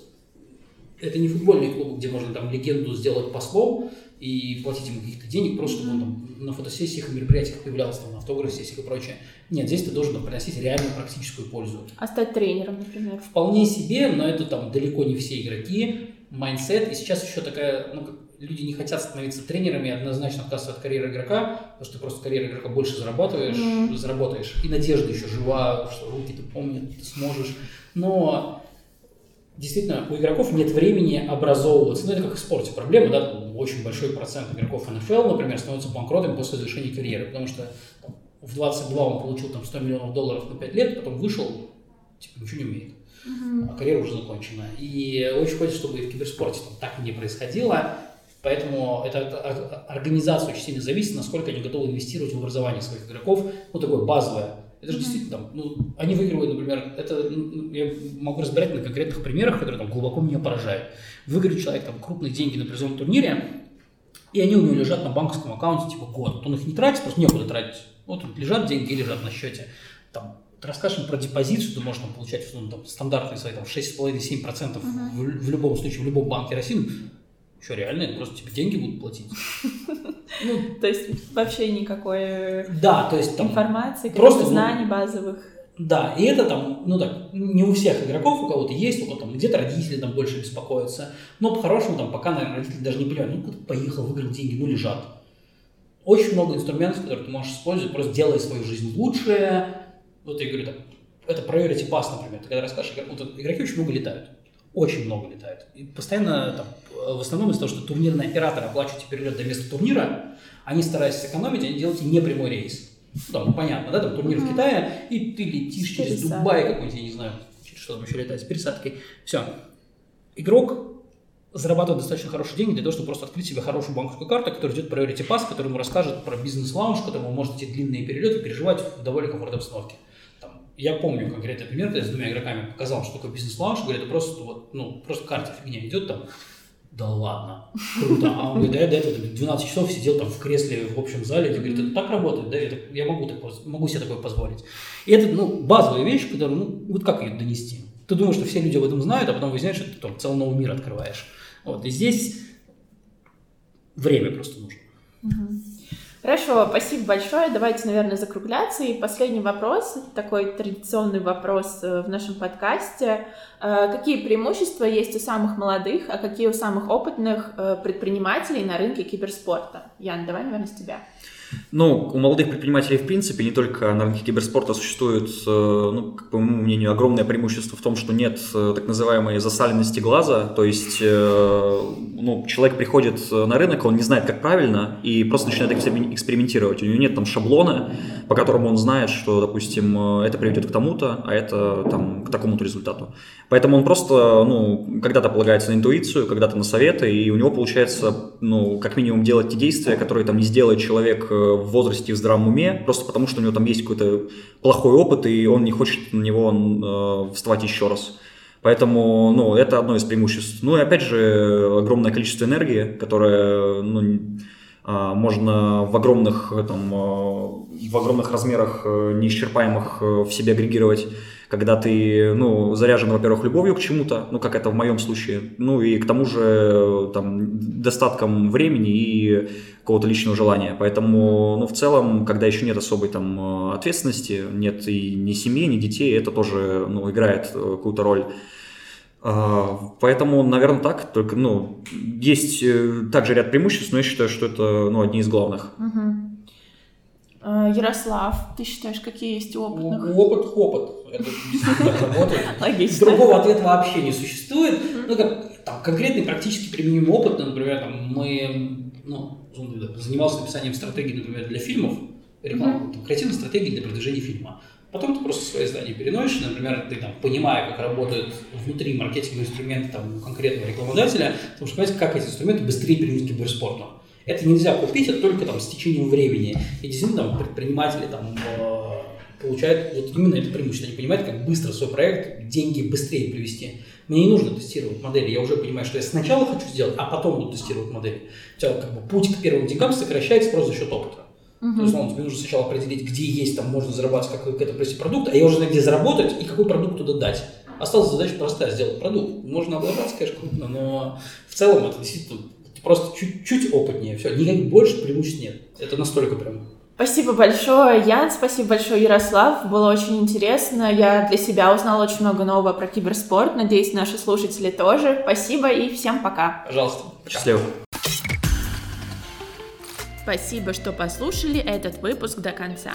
C: – это не футбольный клуб, где можно там легенду сделать послом, и платить ему каких-то денег, просто чтобы он там на фотосессиях и мероприятиях появлялся, там, на автограф-сессиях и прочее. Нет, здесь ты должен там, приносить реальную практическую пользу.
A: А стать тренером, например?
C: Вполне себе, но это там далеко не все игроки. Mindset, и сейчас еще такая, ну, люди не хотят становиться тренерами, однозначно отказываются от карьеры игрока, потому что ты просто карьера игрока больше зарабатываешь, mm-hmm. заработаешь. И надежда еще жива, что руки-то помнят, ты сможешь. Но действительно, у игроков нет времени образовываться. Ну, это как в спорте. Проблема, да, очень большой процент игроков НФЛ, например, становятся банкротами после завершения карьеры, потому что там, в 22 он получил там 100 миллионов долларов на 5 лет, потом вышел, типа, ничего не умеет. Uh-huh. А карьера уже закончена. И очень хочется, чтобы и в киберспорте там, так не происходило. Поэтому это организация очень сильно зависит, насколько они готовы инвестировать в образование своих игроков. Ну, такое базовое это же действительно там, ну, они выигрывают, например, это ну, я могу разбирать на конкретных примерах, которые там глубоко меня поражают. Выиграет человек там крупные деньги на призовом турнире, и они у него лежат на банковском аккаунте типа год. Он их не тратит, просто некуда тратить. Вот лежат деньги лежат на счете. Там, ты расскажешь им про депозит, что ты можешь там, получать ну, там, стандартные свои там, 6,5-7% uh-huh. в, в любом случае, в любом банке России. Что, реально? Просто тебе деньги будут платить?
A: Ну, то есть вообще никакой
C: да, то есть, там,
A: информации, просто ну, знаний базовых.
C: Да, и это там, ну так, не у всех игроков, у кого-то есть, у кого-то там где-то родители там больше беспокоятся. Но по-хорошему там пока, наверное, родители даже не понимают, ну куда поехал, выиграл деньги, ну лежат. Очень много инструментов, которые ты можешь использовать, просто делая свою жизнь лучше. Вот я говорю, там, это priority pass, например. Ты когда расскажешь, игроки очень много летают очень много летают. И постоянно, там, в основном из-за того, что турнирный оператор оплачивает перелет до места турнира, они стараются сэкономить, они делают не прямой рейс. Ну, там, понятно, да, там турнир mm-hmm. в Китае, и ты летишь через Дубай какой-нибудь, я не знаю, через что там еще летать, с пересадкой. Все. Игрок зарабатывает достаточно хорошие деньги для того, чтобы просто открыть себе хорошую банковскую карту, которая идет Priority Pass, который ему расскажет про бизнес-лаунж, который он может эти длинные перелеты переживать в довольно комфортной обстановке я помню конкретный пример, когда я с двумя игроками показал, что такое бизнес-лаунж, говорит, это просто вот, ну, просто карта фигня идет там, да ладно, круто. А он говорит, да я до этого 12 часов сидел там в кресле в общем зале, и говорит, это так работает, да, это, я могу, так, могу себе такое позволить. И это, ну, базовая вещь, которую, ну, вот как ее донести? Ты думаешь, что все люди об этом знают, а потом выясняешь, что ты там целый новый мир открываешь. Вот, и здесь время просто нужно.
A: Хорошо, спасибо большое. Давайте, наверное, закругляться. И последний вопрос, такой традиционный вопрос э, в нашем подкасте. Э, какие преимущества есть у самых молодых, а какие у самых опытных э, предпринимателей на рынке киберспорта? Ян, давай, наверное, с тебя.
B: Ну, у молодых предпринимателей, в принципе, не только на рынке киберспорта существует, э, ну, по моему мнению, огромное преимущество в том, что нет э, так называемой засаленности глаза, то есть э, ну, человек приходит на рынок, он не знает, как правильно, и просто начинает экспериментировать. У него нет там шаблона, по которому он знает, что, допустим, это приведет к тому-то, а это там, к такому-то результату. Поэтому он просто, ну, когда-то полагается на интуицию, когда-то на советы, и у него получается, ну, как минимум делать те действия, которые там не сделает человек в возрасте в здравом уме, просто потому что у него там есть какой-то плохой опыт, и он не хочет на него э, вставать еще раз. Поэтому, ну, это одно из преимуществ. Ну и опять же, огромное количество энергии, которое, ну, а, можно в огромных, там, э, в огромных размерах э, неисчерпаемых в себе агрегировать когда ты, ну, заряжен, во-первых, любовью к чему-то, ну, как это в моем случае, ну, и к тому же, там, достатком времени и какого-то личного желания. Поэтому, ну, в целом, когда еще нет особой там ответственности, нет и ни семьи, ни детей, это тоже, ну, играет э, какую-то роль. А, поэтому, наверное, так. Только, ну, есть э, также ряд преимуществ, но я считаю, что это, ну, одни из главных.
A: Угу. Э, Ярослав, ты считаешь, какие есть опытных?
C: Опыт, опыт. Это работает. Логично. Другого ответа вообще не существует. Ну, как там, конкретный практически применимый опыт, например, там, мы, ну, занимался написанием стратегии, например, для фильмов, рекламы, там, креативной стратегии для продвижения фильма. Потом ты просто свои знания переносишь, например, ты там, понимая, как работают внутри маркетинговые инструменты там, конкретного рекламодателя, ты можешь понять, как эти инструменты быстрее применить к киберспорту. Это нельзя купить, это только там, с течением времени. И действительно там, предприниматели там, э, получают вот именно это преимущество. Они понимают, как быстро свой проект, деньги быстрее привести. Мне не нужно тестировать модели. Я уже понимаю, что я сначала хочу сделать, а потом буду тестировать модели. У тебя как бы путь к первым деньгам сокращается просто за счет опыта. Uh-huh. То есть, ну, тебе нужно сначала определить, где есть, там можно зарабатывать какой-то продукт, а я уже знаю, где заработать и какой продукт туда дать. Осталась задача простая, сделать продукт. Можно облажаться, конечно, крупно, но в целом это действительно Просто чуть-чуть опытнее, все, никаких больше преимуществ нет. Это настолько прям
A: Спасибо большое, Ян, спасибо большое, Ярослав. Было очень интересно. Я для себя узнала очень много нового про киберспорт. Надеюсь, наши слушатели тоже. Спасибо и всем пока.
C: Пожалуйста.
B: Счастливо.
A: Спасибо, что послушали этот выпуск до конца.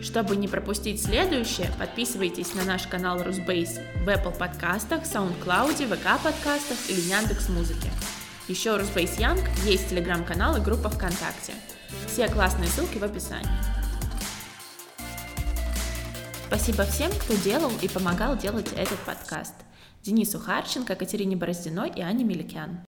A: Чтобы не пропустить следующее, подписывайтесь на наш канал Русбейс в Apple подкастах, SoundCloud, ВК подкастах или Яндекс.Музыке. Еще Русбейс Янг есть телеграм-канал и группа ВКонтакте. Все классные ссылки в описании. Спасибо всем, кто делал и помогал делать этот подкаст. Денису Харченко, Катерине Бороздиной и Ане Меликян.